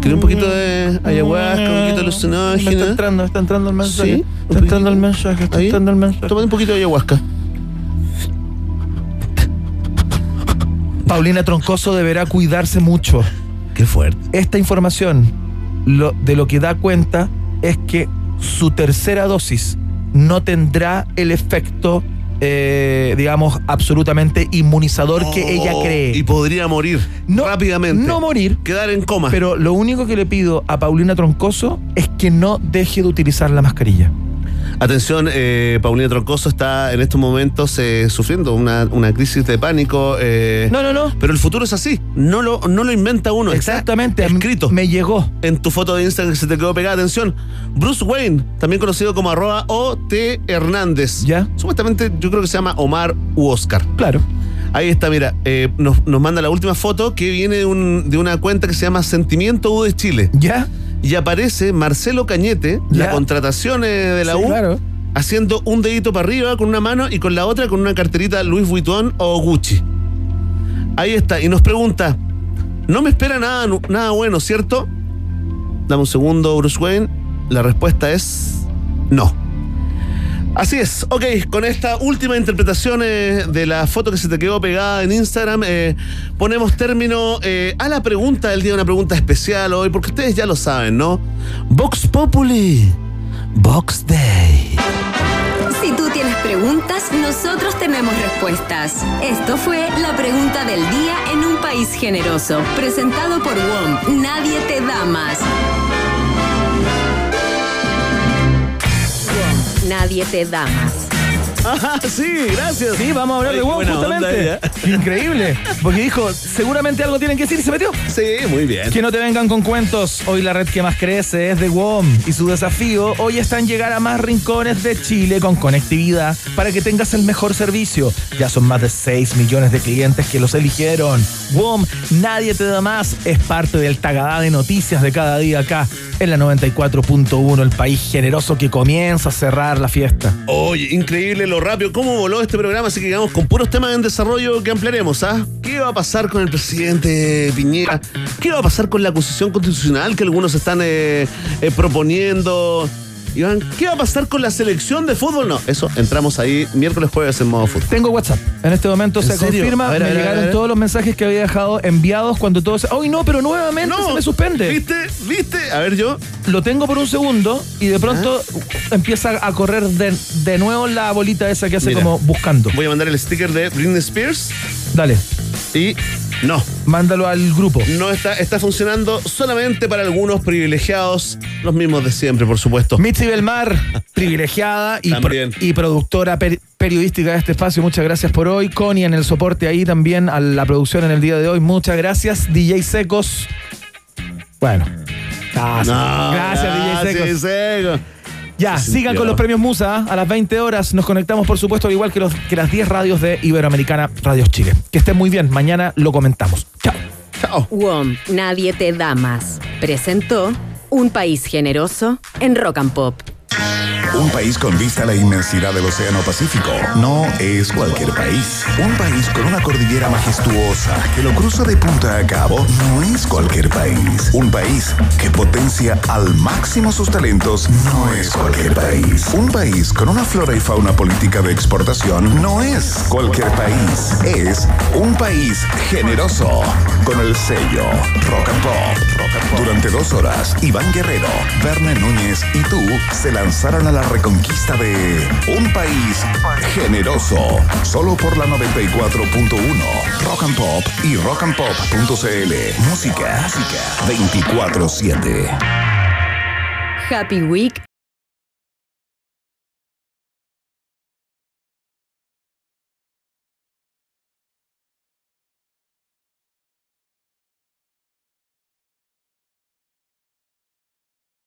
Quiero un poquito de ayahuasca, un poquito de Me alucinógena. está entrando, está entrando el mensaje. Sí, está entrando el mensaje, está Ahí. entrando el mensaje. Toma un poquito de ayahuasca. Paulina Troncoso deberá cuidarse mucho. Qué fuerte. Esta información lo- de lo que da cuenta es que su tercera dosis no tendrá el efecto, eh, digamos, absolutamente inmunizador que ella Oh, cree. Y podría morir rápidamente. No morir. Quedar en coma. Pero lo único que le pido a Paulina Troncoso es que no deje de utilizar la mascarilla. Atención, eh, Paulina Troncoso está en estos momentos eh, sufriendo una, una crisis de pánico. eh, No, no, no. Pero el futuro es así. No lo, no lo inventa uno. está Exactamente. escrito. Me llegó. En tu foto de Instagram que se te quedó pegada. Atención. Bruce Wayne, también conocido como arroba O.T. Hernández. ¿Ya? Supuestamente yo creo que se llama Omar u Oscar. Claro. Ahí está, mira, eh, nos, nos manda la última foto que viene de, un- de una cuenta que se llama Sentimiento U de Chile. ¿Ya? Y aparece Marcelo Cañete, la contratación de la Sí, U, claro. haciendo un dedito para arriba con una mano y con la otra con una carterita Louis Vuitton o Gucci. Ahí está, y nos pregunta, no me espera nada, nada bueno, ¿cierto? Dame un segundo, Bruce Wayne. La respuesta es no. Así es, ok, con esta última interpretación eh, de la foto que se te quedó pegada en Instagram, eh, ponemos término eh, a la pregunta del día, una pregunta especial hoy, porque ustedes ya lo saben, ¿no? Vox Populi, Vox Day. Si tú tienes preguntas, nosotros tenemos respuestas. Esto fue la pregunta del día en un país generoso, presentado por WOM. Nadie te da más. Nadie te da más. Ajá, sí, gracias. Sí, vamos a hablar Ay, de WOM justamente. Increíble. Porque dijo, seguramente algo tienen que decir y se metió. Sí, muy bien. Que no te vengan con cuentos. Hoy la red que más crece es de WOM y su desafío hoy está en llegar a más rincones de Chile con conectividad para que tengas el mejor servicio. Ya son más de 6 millones de clientes que los eligieron. WOM, nadie te da más. Es parte del tagadá de noticias de cada día acá en la 94.1, el país generoso que comienza a cerrar la fiesta. Oye, increíble lo rápido, cómo voló este programa, así que vamos con puros temas en desarrollo que ampliaremos, ¿ah? ¿Qué va a pasar con el presidente Piñera? ¿Qué va a pasar con la acusación constitucional que algunos están eh, eh, proponiendo? Iván, ¿qué va a pasar con la selección de fútbol? No, eso entramos ahí miércoles, jueves en modo fútbol. Tengo WhatsApp. En este momento ¿En se serio? confirma. Ver, me ver, llegaron todos los mensajes que había dejado enviados cuando todo se. ¡Ay, no! Pero nuevamente se me suspende. ¿Viste? ¿Viste? A ver, yo. Lo tengo por un segundo y de pronto Ah. empieza a correr de, de nuevo la bolita esa que hace Mira. como buscando. Voy a mandar el sticker de Britney Spears Dale. y no. Mándalo al grupo. No está, está funcionando solamente para algunos privilegiados, los mismos de siempre, por supuesto. Mitzi Belmar, privilegiada y, pro- También. y productora per- periodística de este espacio. Muchas gracias por hoy. Connie en el soporte ahí también a la producción en el día de hoy. Muchas gracias. DJ Secos. Bueno. Ah. No, gracias, DJ Secos. sí, Seco. Ya, Sí, sigan con los premios Musa. ¿ah? A las 20 horas nos conectamos, por supuesto, al igual que, los, que las 10 radios de Iberoamericana Radios Chile. Que estén muy bien. Mañana lo comentamos. Chao. Chao. WOM. Nadie te da más. Presentó Un país generoso en Rock and Pop. Un país con vista a la inmensidad del Océano Pacífico no es cualquier país. Un país con una cordillera majestuosa que lo cruza de punta a cabo no es cualquier país. Un país que potencia al máximo sus talentos no es cualquier país. Un país con una flora y fauna política de exportación no es cualquier país. Es un país generoso con el sello Rock and Pop. Durante dos horas, Iván Guerrero, Verne Núñez y tú se lanzaron a la reconquista de un país generoso. Solo por la 94.1 Rock and Pop y rockandpop.cl. Música, música 24-7. Happy Week